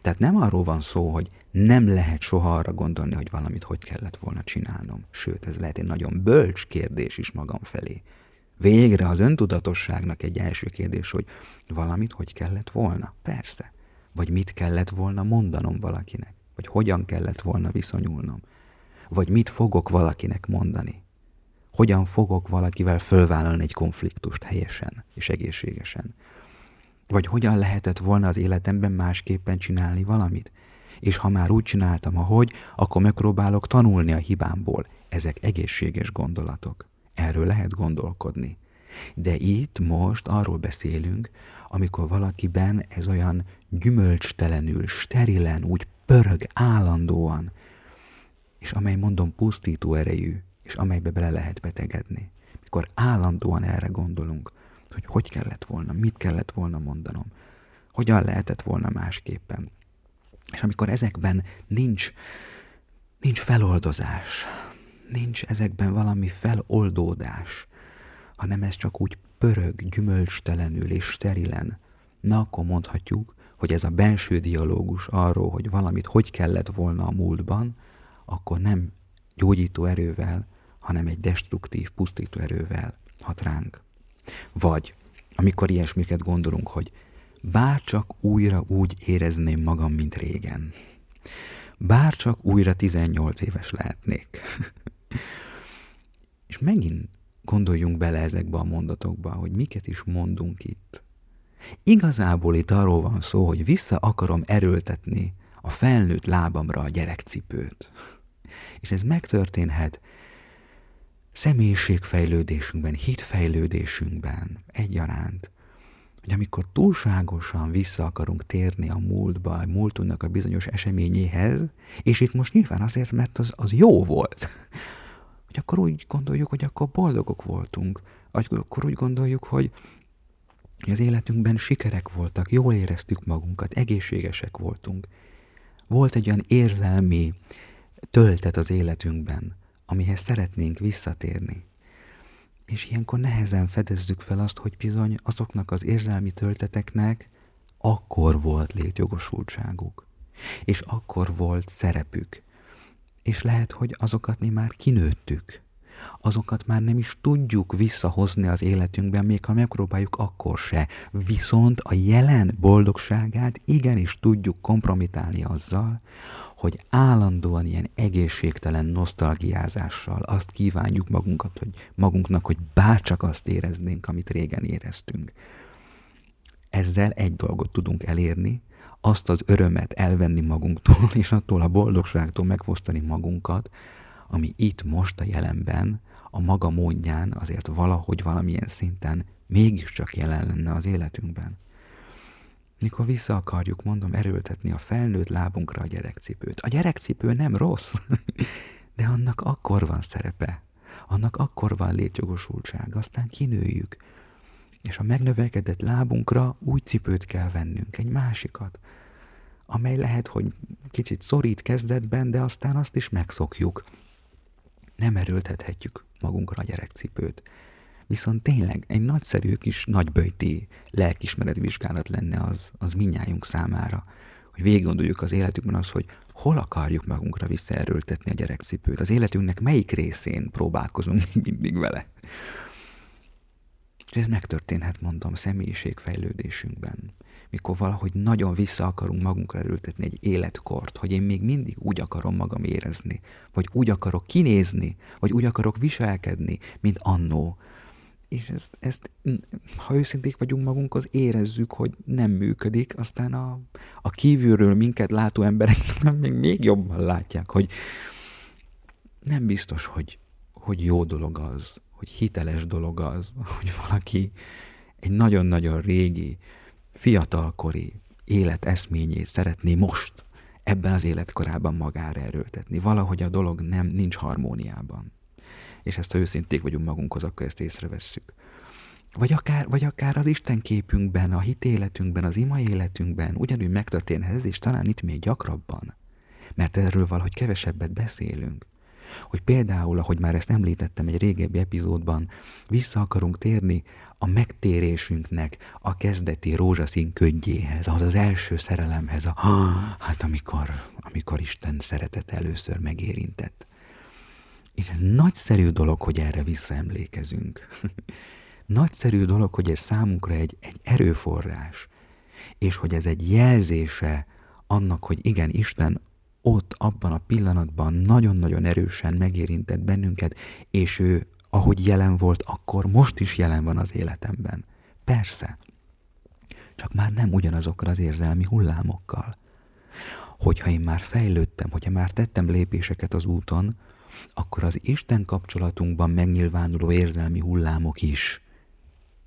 Tehát nem arról van szó, hogy nem lehet soha arra gondolni, hogy valamit hogy kellett volna csinálnom. Sőt, ez lehet egy nagyon bölcs kérdés is magam felé. Végre az öntudatosságnak egy első kérdés, hogy valamit hogy kellett volna? Persze. Vagy mit kellett volna mondanom valakinek? Vagy hogyan kellett volna viszonyulnom? Vagy mit fogok valakinek mondani? hogyan fogok valakivel fölvállalni egy konfliktust helyesen és egészségesen. Vagy hogyan lehetett volna az életemben másképpen csinálni valamit. És ha már úgy csináltam, ahogy, akkor megpróbálok tanulni a hibámból. Ezek egészséges gondolatok. Erről lehet gondolkodni. De itt most arról beszélünk, amikor valakiben ez olyan gyümölcstelenül, sterilen, úgy pörög állandóan, és amely mondom pusztító erejű, és amelybe bele lehet betegedni. Mikor állandóan erre gondolunk, hogy hogy kellett volna, mit kellett volna mondanom, hogyan lehetett volna másképpen. És amikor ezekben nincs, nincs feloldozás, nincs ezekben valami feloldódás, hanem ez csak úgy pörög, gyümölcstelenül és sterilen, na akkor mondhatjuk, hogy ez a benső dialógus arról, hogy valamit hogy kellett volna a múltban, akkor nem gyógyító erővel, hanem egy destruktív, pusztító erővel hat ránk. Vagy amikor ilyesmiket gondolunk, hogy bárcsak újra úgy érezném magam, mint régen. Bárcsak újra 18 éves lehetnék. (laughs) És megint gondoljunk bele ezekbe a mondatokba, hogy miket is mondunk itt. Igazából itt arról van szó, hogy vissza akarom erőltetni a felnőtt lábamra a gyerekcipőt. És ez megtörténhet személyiségfejlődésünkben, hitfejlődésünkben egyaránt, hogy amikor túlságosan vissza akarunk térni a múltba, a múltunknak a bizonyos eseményéhez, és itt most nyilván azért, mert az, az jó volt, (laughs) hogy akkor úgy gondoljuk, hogy akkor boldogok voltunk, akkor úgy gondoljuk, hogy az életünkben sikerek voltak, jól éreztük magunkat, egészségesek voltunk. Volt egy olyan érzelmi töltet az életünkben, amihez szeretnénk visszatérni. És ilyenkor nehezen fedezzük fel azt, hogy bizony azoknak az érzelmi tölteteknek akkor volt létjogosultságuk, és akkor volt szerepük, és lehet, hogy azokat mi már kinőttük, azokat már nem is tudjuk visszahozni az életünkben, még ha megpróbáljuk, akkor se. Viszont a jelen boldogságát igenis tudjuk kompromitálni azzal, hogy állandóan ilyen egészségtelen nosztalgiázással azt kívánjuk magunkat, hogy magunknak, hogy bárcsak azt éreznénk, amit régen éreztünk. Ezzel egy dolgot tudunk elérni, azt az örömet elvenni magunktól, (laughs) és attól a boldogságtól megfosztani magunkat, ami itt most a jelenben, a maga módján azért valahogy valamilyen szinten mégiscsak jelen lenne az életünkben. Mikor vissza akarjuk, mondom, erőltetni a felnőtt lábunkra a gyerekcipőt. A gyerekcipő nem rossz, (laughs) de annak akkor van szerepe, annak akkor van létjogosultság, aztán kinőjük. És a megnövekedett lábunkra új cipőt kell vennünk, egy másikat, amely lehet, hogy kicsit szorít kezdetben, de aztán azt is megszokjuk. Nem erőltethetjük magunkra a gyerekcipőt. Viszont tényleg egy nagyszerű kis nagyböjti lelkismeretvizsgálat lenne az, az minnyájunk számára, hogy végig gondoljuk az életünkben az, hogy hol akarjuk magunkra visszaerőltetni a gyerekcipőt. Az életünknek melyik részén próbálkozunk mindig vele. És ez megtörténhet, mondom, személyiségfejlődésünkben. Mikor valahogy nagyon vissza akarunk magunkra erőltetni egy életkort, hogy én még mindig úgy akarom magam érezni, vagy úgy akarok kinézni, vagy úgy akarok viselkedni, mint annó, és ezt, ezt, ha őszinték vagyunk magunkhoz, érezzük, hogy nem működik, aztán a, a kívülről minket látó emberek (laughs) még, még jobban látják, hogy nem biztos, hogy, hogy jó dolog az, hogy hiteles dolog az, (laughs) hogy valaki egy nagyon-nagyon régi, fiatalkori életeszményét szeretné most ebben az életkorában magára erőltetni. Valahogy a dolog nem nincs harmóniában és ezt ha őszinték vagyunk magunkhoz, akkor ezt észrevesszük. Vagy akár, vagy akár az Isten képünkben, a hitéletünkben, az ima életünkben ugyanúgy megtörténhet ez, és talán itt még gyakrabban. Mert erről valahogy kevesebbet beszélünk. Hogy például, ahogy már ezt említettem egy régebbi epizódban, vissza akarunk térni a megtérésünknek a kezdeti rózsaszín könygyéhez, ahhoz az első szerelemhez, a, hát amikor, amikor Isten szeretet először megérintett. És ez nagyszerű dolog, hogy erre visszaemlékezünk. (laughs) nagyszerű dolog, hogy ez számunkra egy, egy erőforrás, és hogy ez egy jelzése annak, hogy igen, Isten ott, abban a pillanatban nagyon-nagyon erősen megérintett bennünket, és ő ahogy jelen volt, akkor most is jelen van az életemben. Persze. Csak már nem ugyanazokkal az érzelmi hullámokkal. Hogyha én már fejlődtem, hogyha már tettem lépéseket az úton, akkor az Isten kapcsolatunkban megnyilvánuló érzelmi hullámok is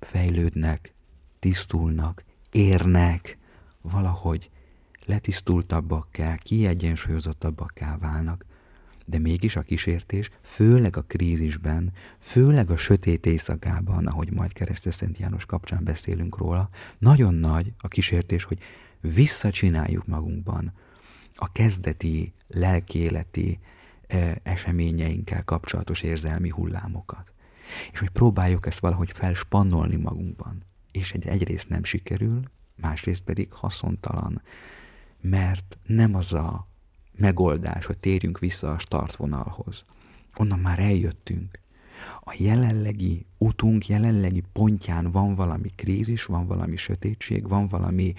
fejlődnek, tisztulnak, érnek, valahogy letisztultabbakká, kiegyensúlyozottabbakká válnak, de mégis a kísértés, főleg a krízisben, főleg a sötét éjszakában, ahogy majd Keresztes Szent János kapcsán beszélünk róla, nagyon nagy a kísértés, hogy visszacsináljuk magunkban a kezdeti, lelkéleti eseményeinkkel kapcsolatos érzelmi hullámokat. És hogy próbáljuk ezt valahogy felspannolni magunkban. És egy, egyrészt nem sikerül, másrészt pedig haszontalan, mert nem az a megoldás, hogy térjünk vissza a startvonalhoz. Onnan már eljöttünk. A jelenlegi utunk, jelenlegi pontján van valami krízis, van valami sötétség, van valami,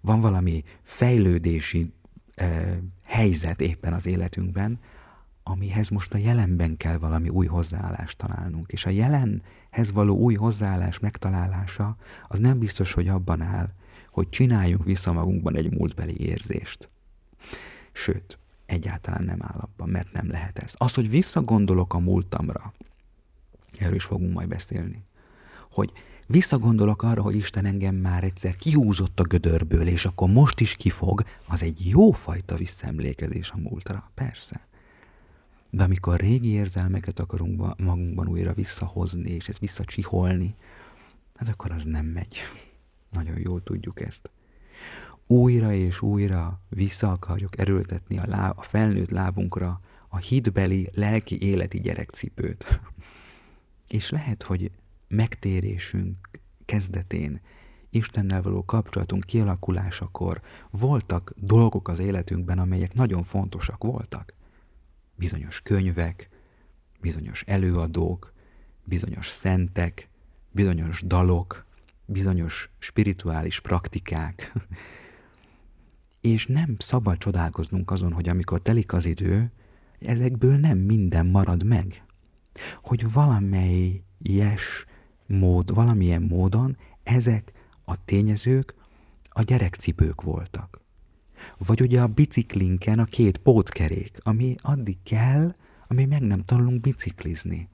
van valami fejlődési eh, helyzet éppen az életünkben, amihez most a jelenben kell valami új hozzáállást találnunk. És a jelenhez való új hozzáállás megtalálása az nem biztos, hogy abban áll, hogy csináljunk vissza magunkban egy múltbeli érzést. Sőt, egyáltalán nem áll abban, mert nem lehet ez. Az, hogy visszagondolok a múltamra, erről is fogunk majd beszélni, hogy visszagondolok arra, hogy Isten engem már egyszer kihúzott a gödörből, és akkor most is kifog, az egy jófajta visszaemlékezés a múltra, persze. De amikor régi érzelmeket akarunk magunkban újra visszahozni, és ezt visszacsiholni, hát akkor az nem megy. (laughs) Nagyon jól tudjuk ezt újra és újra vissza akarjuk erőltetni a, láb, a felnőtt lábunkra a hitbeli, lelki életi gyerekcipőt. (laughs) és lehet, hogy megtérésünk kezdetén, Istennel való kapcsolatunk kialakulásakor voltak dolgok az életünkben, amelyek nagyon fontosak voltak. Bizonyos könyvek, bizonyos előadók, bizonyos szentek, bizonyos dalok, bizonyos spirituális praktikák, (laughs) és nem szabad csodálkoznunk azon, hogy amikor telik az idő, ezekből nem minden marad meg. Hogy valamelyes mód, valamilyen módon ezek a tényezők a gyerekcipők voltak. Vagy ugye a biciklinken a két pótkerék, ami addig kell, ami meg nem tanulunk biciklizni.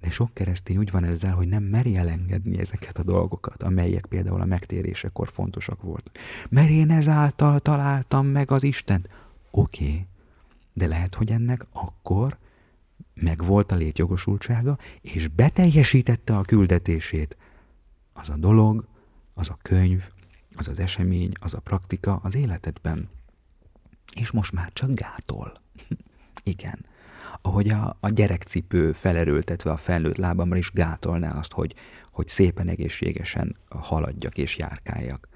De sok keresztény úgy van ezzel, hogy nem meri elengedni ezeket a dolgokat, amelyek például a megtérésekor fontosak voltak. Mert én ezáltal találtam meg az Istent. Oké, okay, de lehet, hogy ennek akkor megvolt a létjogosultsága, és beteljesítette a küldetését. Az a dolog, az a könyv, az az esemény, az a praktika az életedben. És most már csak gátol. (laughs) Igen ahogy a, a gyerekcipő felerőltetve a felnőtt lábamra is gátolná azt, hogy, hogy szépen egészségesen haladjak és járkáljak.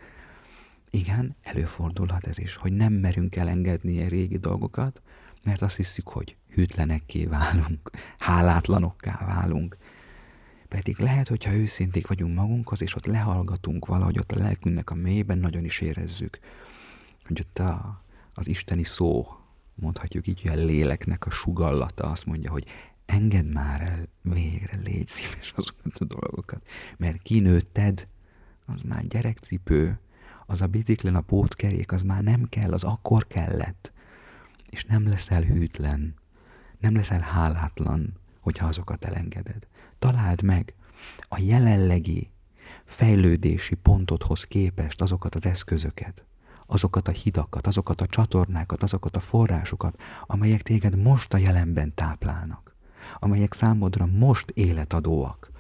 Igen, előfordulhat ez is, hogy nem merünk elengedni a régi dolgokat, mert azt hiszük, hogy hűtlenekké válunk, (laughs) hálátlanokká válunk. Pedig lehet, hogyha őszinték vagyunk magunkhoz, és ott lehallgatunk valahogy ott a lelkünknek a mélyben, nagyon is érezzük, hogy ott a, az isteni szó mondhatjuk így, hogy a léleknek a sugallata azt mondja, hogy engedd már el végre, légy szíves azokat a dolgokat, mert kinőtted, az már gyerekcipő, az a biciklen a pótkerék, az már nem kell, az akkor kellett. És nem leszel hűtlen, nem leszel hálátlan, hogyha azokat elengeded. Találd meg a jelenlegi fejlődési pontodhoz képest azokat az eszközöket, azokat a hidakat, azokat a csatornákat, azokat a forrásokat, amelyek téged most a jelenben táplálnak, amelyek számodra most életadóak.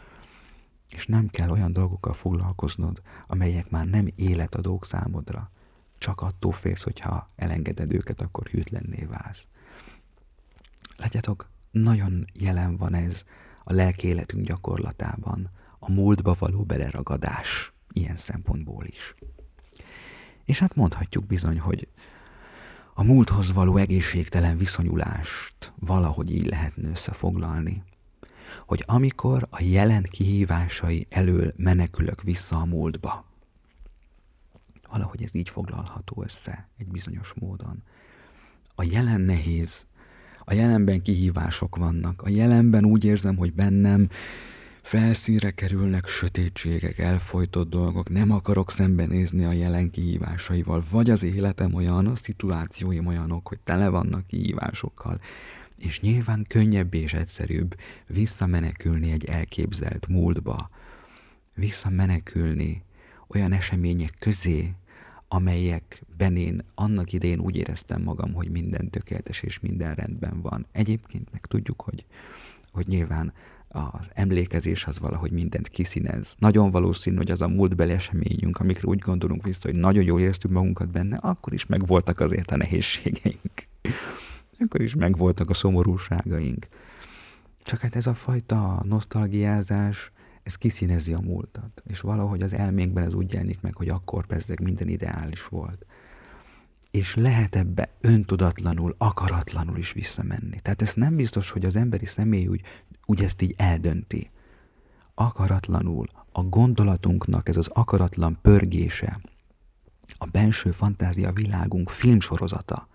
És nem kell olyan dolgokkal foglalkoznod, amelyek már nem életadók számodra. Csak attól félsz, hogyha elengeded őket, akkor hűtlenné válsz. Látjátok, nagyon jelen van ez a lelki életünk gyakorlatában, a múltba való beleragadás ilyen szempontból is. És hát mondhatjuk bizony, hogy a múlthoz való egészségtelen viszonyulást valahogy így lehetne összefoglalni, hogy amikor a jelen kihívásai elől menekülök vissza a múltba, valahogy ez így foglalható össze egy bizonyos módon. A jelen nehéz, A jelenben kihívások vannak. A jelenben úgy érzem, hogy bennem felszínre kerülnek sötétségek, elfolytott dolgok, nem akarok szembenézni a jelen kihívásaival, vagy az életem olyan, a szituációim olyanok, hogy tele vannak kihívásokkal, és nyilván könnyebb és egyszerűbb visszamenekülni egy elképzelt múltba, visszamenekülni olyan események közé, amelyekben én annak idején úgy éreztem magam, hogy minden tökéletes és minden rendben van. Egyébként meg tudjuk, hogy, hogy nyilván az emlékezés az valahogy mindent kiszínez. Nagyon valószínű, hogy az a múltbeli eseményünk, amikre úgy gondolunk vissza, hogy nagyon jól éreztük magunkat benne, akkor is megvoltak azért a nehézségeink. akkor is megvoltak a szomorúságaink. Csak hát ez a fajta nosztalgiázás, ez kiszínezi a múltat. És valahogy az elménkben ez úgy jelenik meg, hogy akkor bezzeg minden ideális volt. És lehet ebbe öntudatlanul, akaratlanul is visszamenni. Tehát ez nem biztos, hogy az emberi személy úgy, úgy ezt így eldönti. Akaratlanul, a gondolatunknak ez az akaratlan pörgése, a benső fantázia világunk filmsorozata,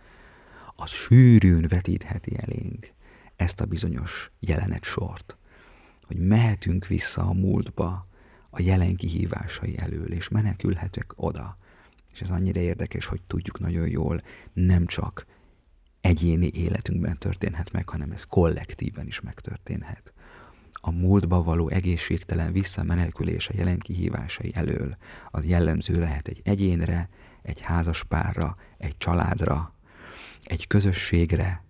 az sűrűn vetítheti elénk ezt a bizonyos jelenet sort hogy mehetünk vissza a múltba a jelen kihívásai elől, és menekülhetek oda. És ez annyira érdekes, hogy tudjuk nagyon jól, nem csak egyéni életünkben történhet meg, hanem ez kollektíven is megtörténhet. A múltba való egészségtelen visszamenekülés a jelen kihívásai elől az jellemző lehet egy egyénre, egy házaspárra, egy családra, egy közösségre,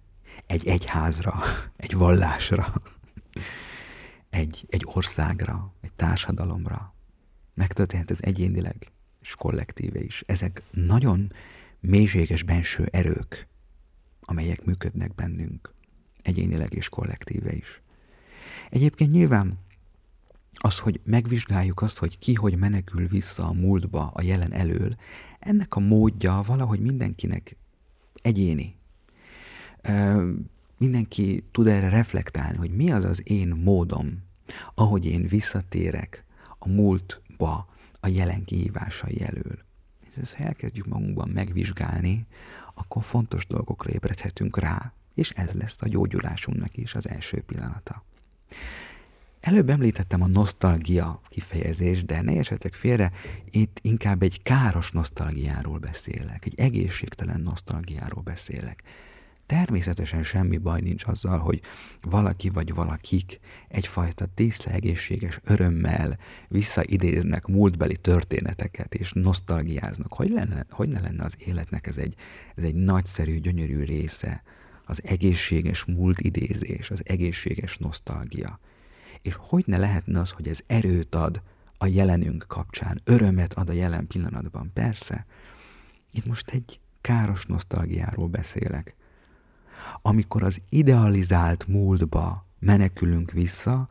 egy egyházra, (laughs) egy vallásra egy, egy országra, egy társadalomra. Megtörténhet ez egyénileg és kollektíve is. Ezek nagyon mélységes benső erők, amelyek működnek bennünk, egyénileg és kollektíve is. Egyébként nyilván az, hogy megvizsgáljuk azt, hogy ki hogy menekül vissza a múltba, a jelen elől, ennek a módja valahogy mindenkinek egyéni mindenki tud erre reflektálni, hogy mi az az én módom, ahogy én visszatérek a múltba a jelen kihívásai elől. És ha elkezdjük magunkban megvizsgálni, akkor fontos dolgokra ébredhetünk rá, és ez lesz a gyógyulásunknak is az első pillanata. Előbb említettem a nosztalgia kifejezést, de ne esetek félre, itt inkább egy káros nosztalgiáról beszélek, egy egészségtelen nosztalgiáról beszélek. Természetesen semmi baj nincs azzal, hogy valaki vagy valakik egyfajta tiszta egészséges örömmel visszaidéznek múltbeli történeteket, és nosztalgiáznak. Hogy, lenne, hogy ne lenne az életnek ez egy, ez egy nagyszerű, gyönyörű része, az egészséges múlt idézés, az egészséges nosztalgia. És hogy ne lehetne az, hogy ez erőt ad a jelenünk kapcsán, örömet ad a jelen pillanatban? Persze, itt most egy káros nosztalgiáról beszélek, amikor az idealizált múltba menekülünk vissza,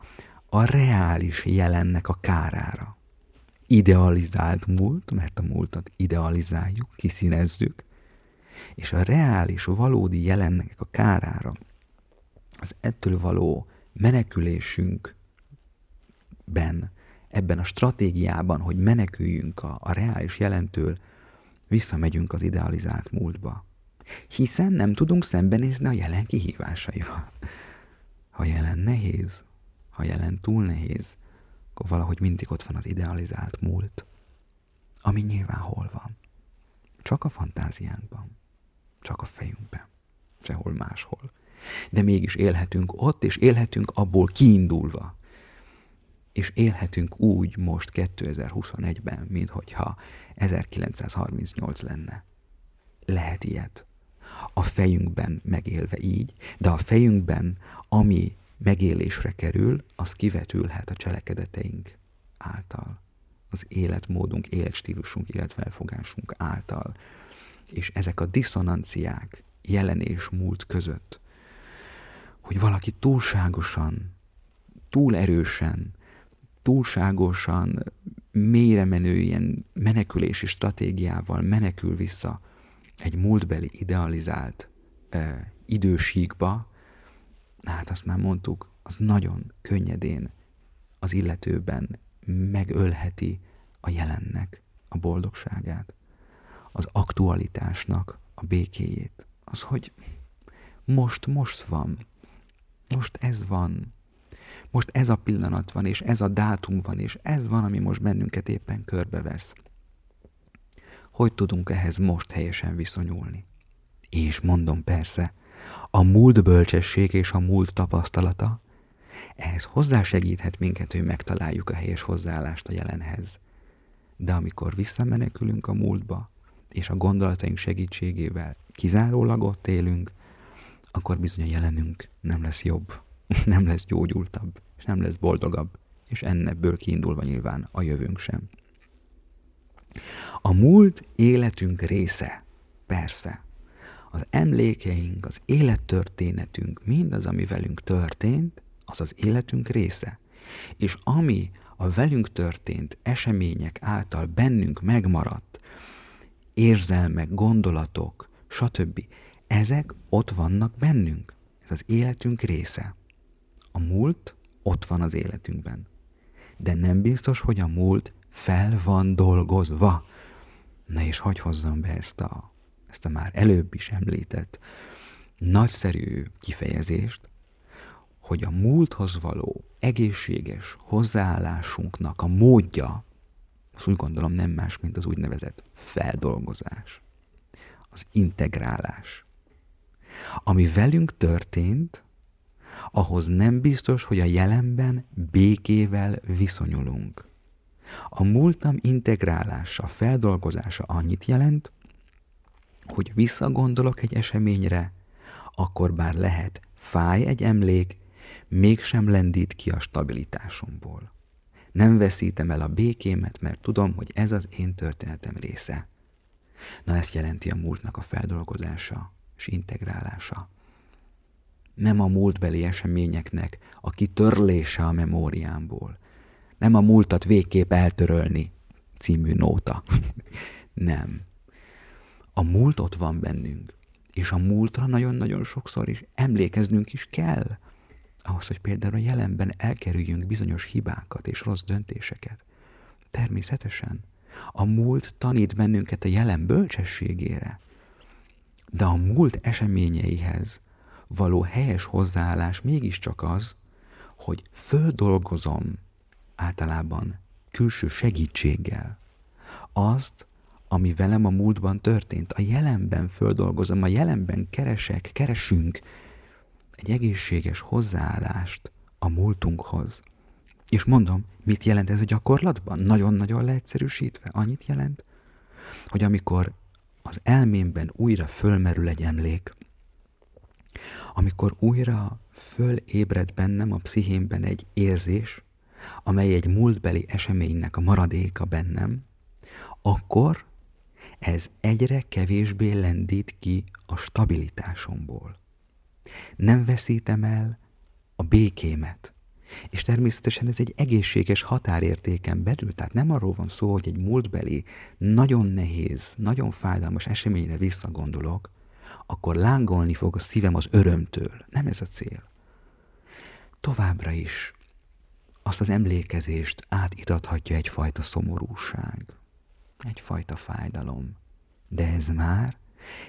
a reális jelennek a kárára. Idealizált múlt, mert a múltat idealizáljuk, kiszínezzük, és a reális, valódi jelennek a kárára, az ettől való menekülésünkben, ebben a stratégiában, hogy meneküljünk a, a reális jelentől, visszamegyünk az idealizált múltba hiszen nem tudunk szembenézni a jelen kihívásaival. Ha jelen nehéz, ha jelen túl nehéz, akkor valahogy mindig ott van az idealizált múlt, ami nyilván hol van. Csak a fantáziánkban, csak a fejünkben, sehol máshol. De mégis élhetünk ott, és élhetünk abból kiindulva. És élhetünk úgy most 2021-ben, minthogyha 1938 lenne. Lehet ilyet a fejünkben megélve így, de a fejünkben, ami megélésre kerül, az kivetülhet a cselekedeteink által, az életmódunk, életstílusunk, életfelfogásunk által. És ezek a diszonanciák jelen és múlt között, hogy valaki túlságosan, túl erősen, túlságosan mélyre menő ilyen menekülési stratégiával menekül vissza egy múltbeli idealizált e, idősíkba, hát azt már mondtuk, az nagyon könnyedén az illetőben megölheti a jelennek a boldogságát, az aktualitásnak a békéjét. Az, hogy most, most van. Most ez van. Most ez a pillanat van, és ez a dátum van, és ez van, ami most bennünket éppen körbevesz. Hogy tudunk ehhez most helyesen viszonyulni? És mondom persze, a múlt bölcsesség és a múlt tapasztalata, ehhez hozzásegíthet minket, hogy megtaláljuk a helyes hozzáállást a jelenhez. De amikor visszamenekülünk a múltba, és a gondolataink segítségével kizárólag ott élünk, akkor bizony a jelenünk nem lesz jobb, (laughs) nem lesz gyógyultabb, és nem lesz boldogabb, és ennebből kiindulva nyilván a jövőnk sem. A múlt életünk része, persze. Az emlékeink, az élettörténetünk, mindaz, ami velünk történt, az az életünk része. És ami a velünk történt események által bennünk megmaradt, érzelmek, gondolatok, stb. Ezek ott vannak bennünk. Ez az életünk része. A múlt ott van az életünkben. De nem biztos, hogy a múlt fel van dolgozva. Na és hogy hozzam be ezt a, ezt a már előbb is említett nagyszerű kifejezést, hogy a múlthoz való egészséges hozzáállásunknak a módja, az úgy gondolom nem más, mint az úgynevezett feldolgozás, az integrálás. Ami velünk történt, ahhoz nem biztos, hogy a jelenben békével viszonyulunk. A múltam integrálása, feldolgozása annyit jelent, hogy visszagondolok egy eseményre, akkor bár lehet fáj egy emlék, mégsem lendít ki a stabilitásomból. Nem veszítem el a békémet, mert tudom, hogy ez az én történetem része. Na ezt jelenti a múltnak a feldolgozása és integrálása. Nem a múltbeli eseményeknek a kitörlése a memóriámból. Nem a múltat végképp eltörölni című nóta. (laughs) Nem. A múlt ott van bennünk, és a múltra nagyon-nagyon sokszor is emlékeznünk is kell ahhoz, hogy például a jelenben elkerüljünk bizonyos hibákat és rossz döntéseket. Természetesen. A múlt tanít bennünket a jelen bölcsességére, de a múlt eseményeihez való helyes hozzáállás mégiscsak az, hogy földolgozom általában külső segítséggel azt, ami velem a múltban történt. A jelenben földolgozom, a jelenben keresek, keresünk egy egészséges hozzáállást a múltunkhoz. És mondom, mit jelent ez a gyakorlatban? Nagyon-nagyon leegyszerűsítve. Annyit jelent, hogy amikor az elmémben újra fölmerül egy emlék, amikor újra fölébred bennem a pszichémben egy érzés, amely egy múltbeli eseménynek a maradéka bennem, akkor ez egyre kevésbé lendít ki a stabilitásomból nem veszítem el a békémet. És természetesen ez egy egészséges határértéken belül, tehát nem arról van szó, hogy egy múltbeli, nagyon nehéz, nagyon fájdalmas eseményre visszagondolok, akkor lángolni fog a szívem az örömtől. Nem ez a cél. Továbbra is azt az emlékezést átitathatja egyfajta szomorúság, egyfajta fájdalom. De ez már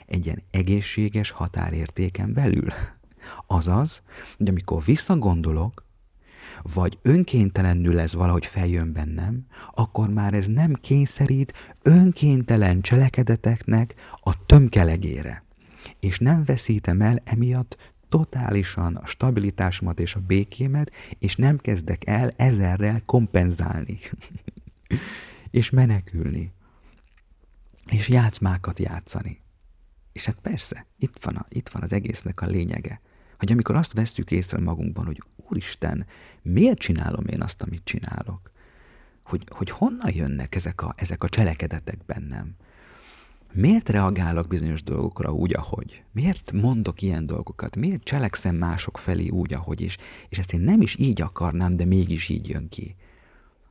egy ilyen egészséges határértéken belül. Azaz, hogy amikor visszagondolok, vagy önkéntelenül ez valahogy feljön bennem, akkor már ez nem kényszerít önkéntelen cselekedeteknek a tömkelegére. És nem veszítem el emiatt totálisan a stabilitásomat és a békémet, és nem kezdek el ezerrel kompenzálni. (laughs) és menekülni. És játszmákat játszani. És hát persze, itt van, a, itt van az egésznek a lényege hogy amikor azt vesztük észre magunkban, hogy Úristen, miért csinálom én azt, amit csinálok? Hogy, hogy honnan jönnek ezek a, ezek a cselekedetek bennem? Miért reagálok bizonyos dolgokra úgy, ahogy? Miért mondok ilyen dolgokat? Miért cselekszem mások felé úgy, ahogy is? És ezt én nem is így akarnám, de mégis így jön ki.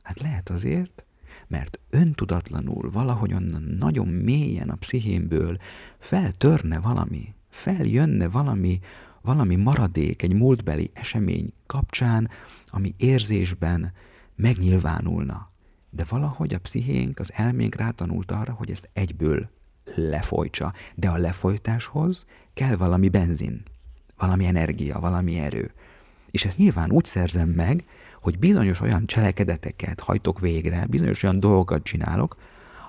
Hát lehet azért, mert öntudatlanul valahogy onnan nagyon mélyen a pszichémből feltörne valami, feljönne valami, valami maradék, egy múltbeli esemény kapcsán, ami érzésben megnyilvánulna. De valahogy a pszichénk, az elménk rátanult arra, hogy ezt egyből lefolytsa. De a lefolytáshoz kell valami benzin. valami energia, valami erő. És ezt nyilván úgy szerzem meg, hogy bizonyos olyan cselekedeteket hajtok végre, bizonyos olyan dolgokat csinálok,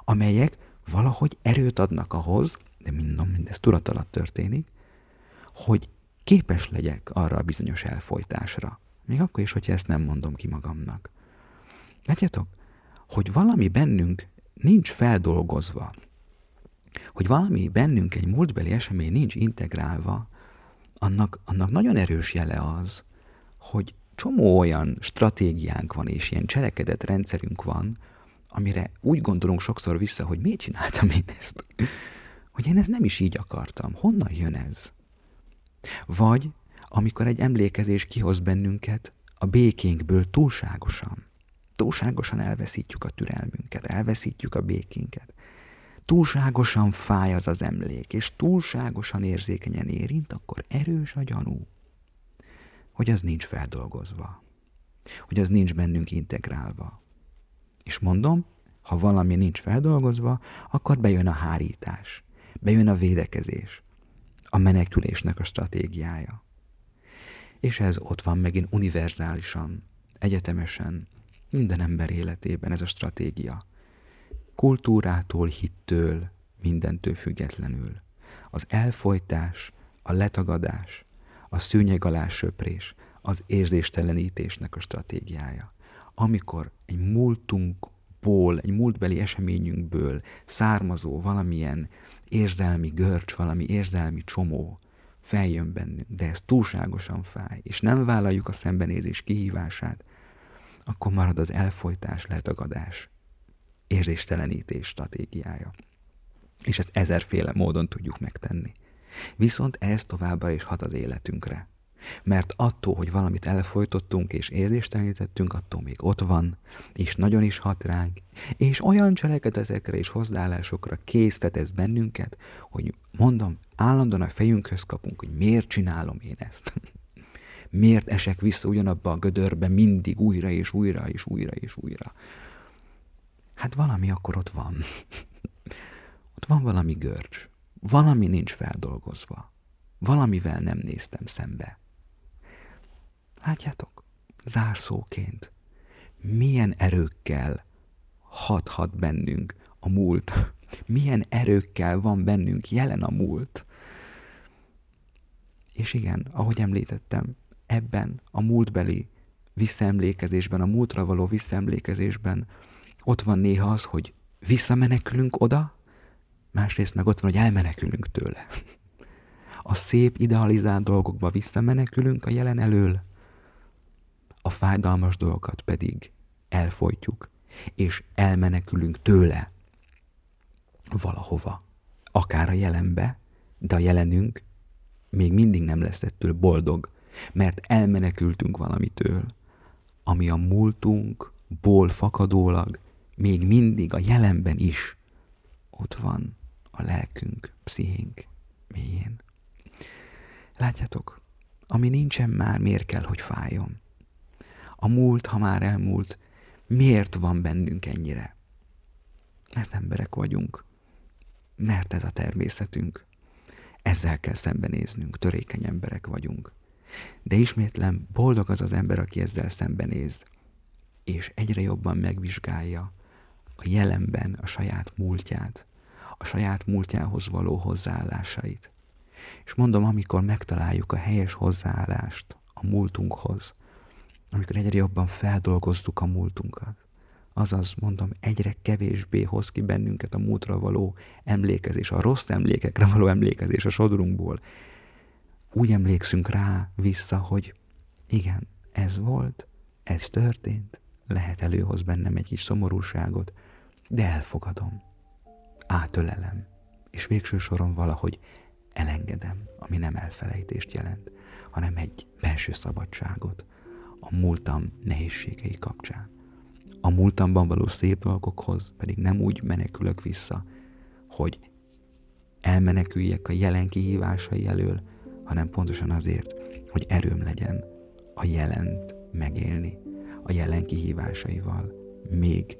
amelyek valahogy erőt adnak ahhoz, de minden, mindez tudat alatt történik, hogy képes legyek arra a bizonyos elfolytásra. Még akkor is, hogyha ezt nem mondom ki magamnak. Látjátok, hogy valami bennünk nincs feldolgozva, valami bennünk egy múltbeli esemény nincs integrálva, annak, annak nagyon erős jele az, hogy csomó olyan stratégiánk van, és ilyen cselekedett rendszerünk van, amire úgy gondolunk sokszor vissza, hogy miért csináltam én ezt? Hogy én ezt nem is így akartam. Honnan jön ez? Vagy amikor egy emlékezés kihoz bennünket a békénkből túlságosan. Túlságosan elveszítjük a türelmünket, elveszítjük a békénket. Túlságosan fáj az az emlék, és túlságosan érzékenyen érint, akkor erős a gyanú, hogy az nincs feldolgozva, hogy az nincs bennünk integrálva. És mondom, ha valami nincs feldolgozva, akkor bejön a hárítás, bejön a védekezés, a menekülésnek a stratégiája. És ez ott van megint univerzálisan, egyetemesen, minden ember életében ez a stratégia. Kultúrától, hittől, mindentől függetlenül. Az elfolytás, a letagadás, a szőnyeg alá söprés, az érzéstelenítésnek a stratégiája. Amikor egy múltunkból, egy múltbeli eseményünkből származó valamilyen érzelmi görcs, valami érzelmi csomó feljön bennünk, de ez túlságosan fáj, és nem vállaljuk a szembenézés kihívását, akkor marad az elfolytás, letagadás, érzéstelenítés stratégiája. És ezt ezerféle módon tudjuk megtenni. Viszont ez továbbra is hat az életünkre. Mert attól, hogy valamit elfolytottunk és érzéstelenítettünk, attól még ott van, és nagyon is hat ránk, és olyan cselekedetekre és hozzáállásokra késztet ez bennünket, hogy mondom, állandóan a fejünkhöz kapunk, hogy miért csinálom én ezt. miért esek vissza ugyanabba a gödörbe mindig újra és újra és újra és újra. Hát valami akkor ott van. ott van valami görcs. Valami nincs feldolgozva. Valamivel nem néztem szembe. Látjátok? Zárszóként. Milyen erőkkel hathat bennünk a múlt. Milyen erőkkel van bennünk jelen a múlt. És igen, ahogy említettem, ebben a múltbeli visszaemlékezésben, a múltra való visszaemlékezésben ott van néha az, hogy visszamenekülünk oda, másrészt meg ott van, hogy elmenekülünk tőle. A szép, idealizált dolgokba visszamenekülünk a jelen elől, a fájdalmas dolgokat pedig elfolytjuk, és elmenekülünk tőle valahova, akár a jelenbe, de a jelenünk még mindig nem lesz ettől boldog, mert elmenekültünk valamitől, ami a múltunkból fakadólag még mindig a jelenben is ott van a lelkünk, pszichénk mélyén. Látjátok, ami nincsen már, miért kell, hogy fájjon? A múlt, ha már elmúlt, miért van bennünk ennyire? Mert emberek vagyunk. Mert ez a természetünk. Ezzel kell szembenéznünk, törékeny emberek vagyunk. De ismétlem, boldog az az ember, aki ezzel szembenéz, és egyre jobban megvizsgálja a jelenben a saját múltját, a saját múltjához való hozzáállásait. És mondom, amikor megtaláljuk a helyes hozzáállást a múltunkhoz, amikor egyre jobban feldolgoztuk a múltunkat, azaz mondom, egyre kevésbé hoz ki bennünket a múltra való emlékezés, a rossz emlékekre való emlékezés a sodrunkból, úgy emlékszünk rá vissza, hogy igen, ez volt, ez történt, lehet előhoz bennem egy kis szomorúságot, de elfogadom, átölelem, és végső soron valahogy elengedem, ami nem elfelejtést jelent, hanem egy belső szabadságot. A múltam nehézségei kapcsán. A múltamban való szép dolgokhoz pedig nem úgy menekülök vissza, hogy elmeneküljek a jelen kihívásai elől, hanem pontosan azért, hogy erőm legyen a jelent megélni, a jelen kihívásaival még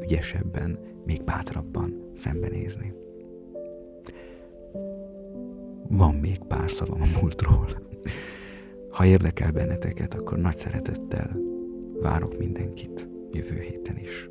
ügyesebben, még bátrabban szembenézni. van még pár szavam a múltról. Ha érdekel benneteket, akkor nagy szeretettel várok mindenkit jövő héten is.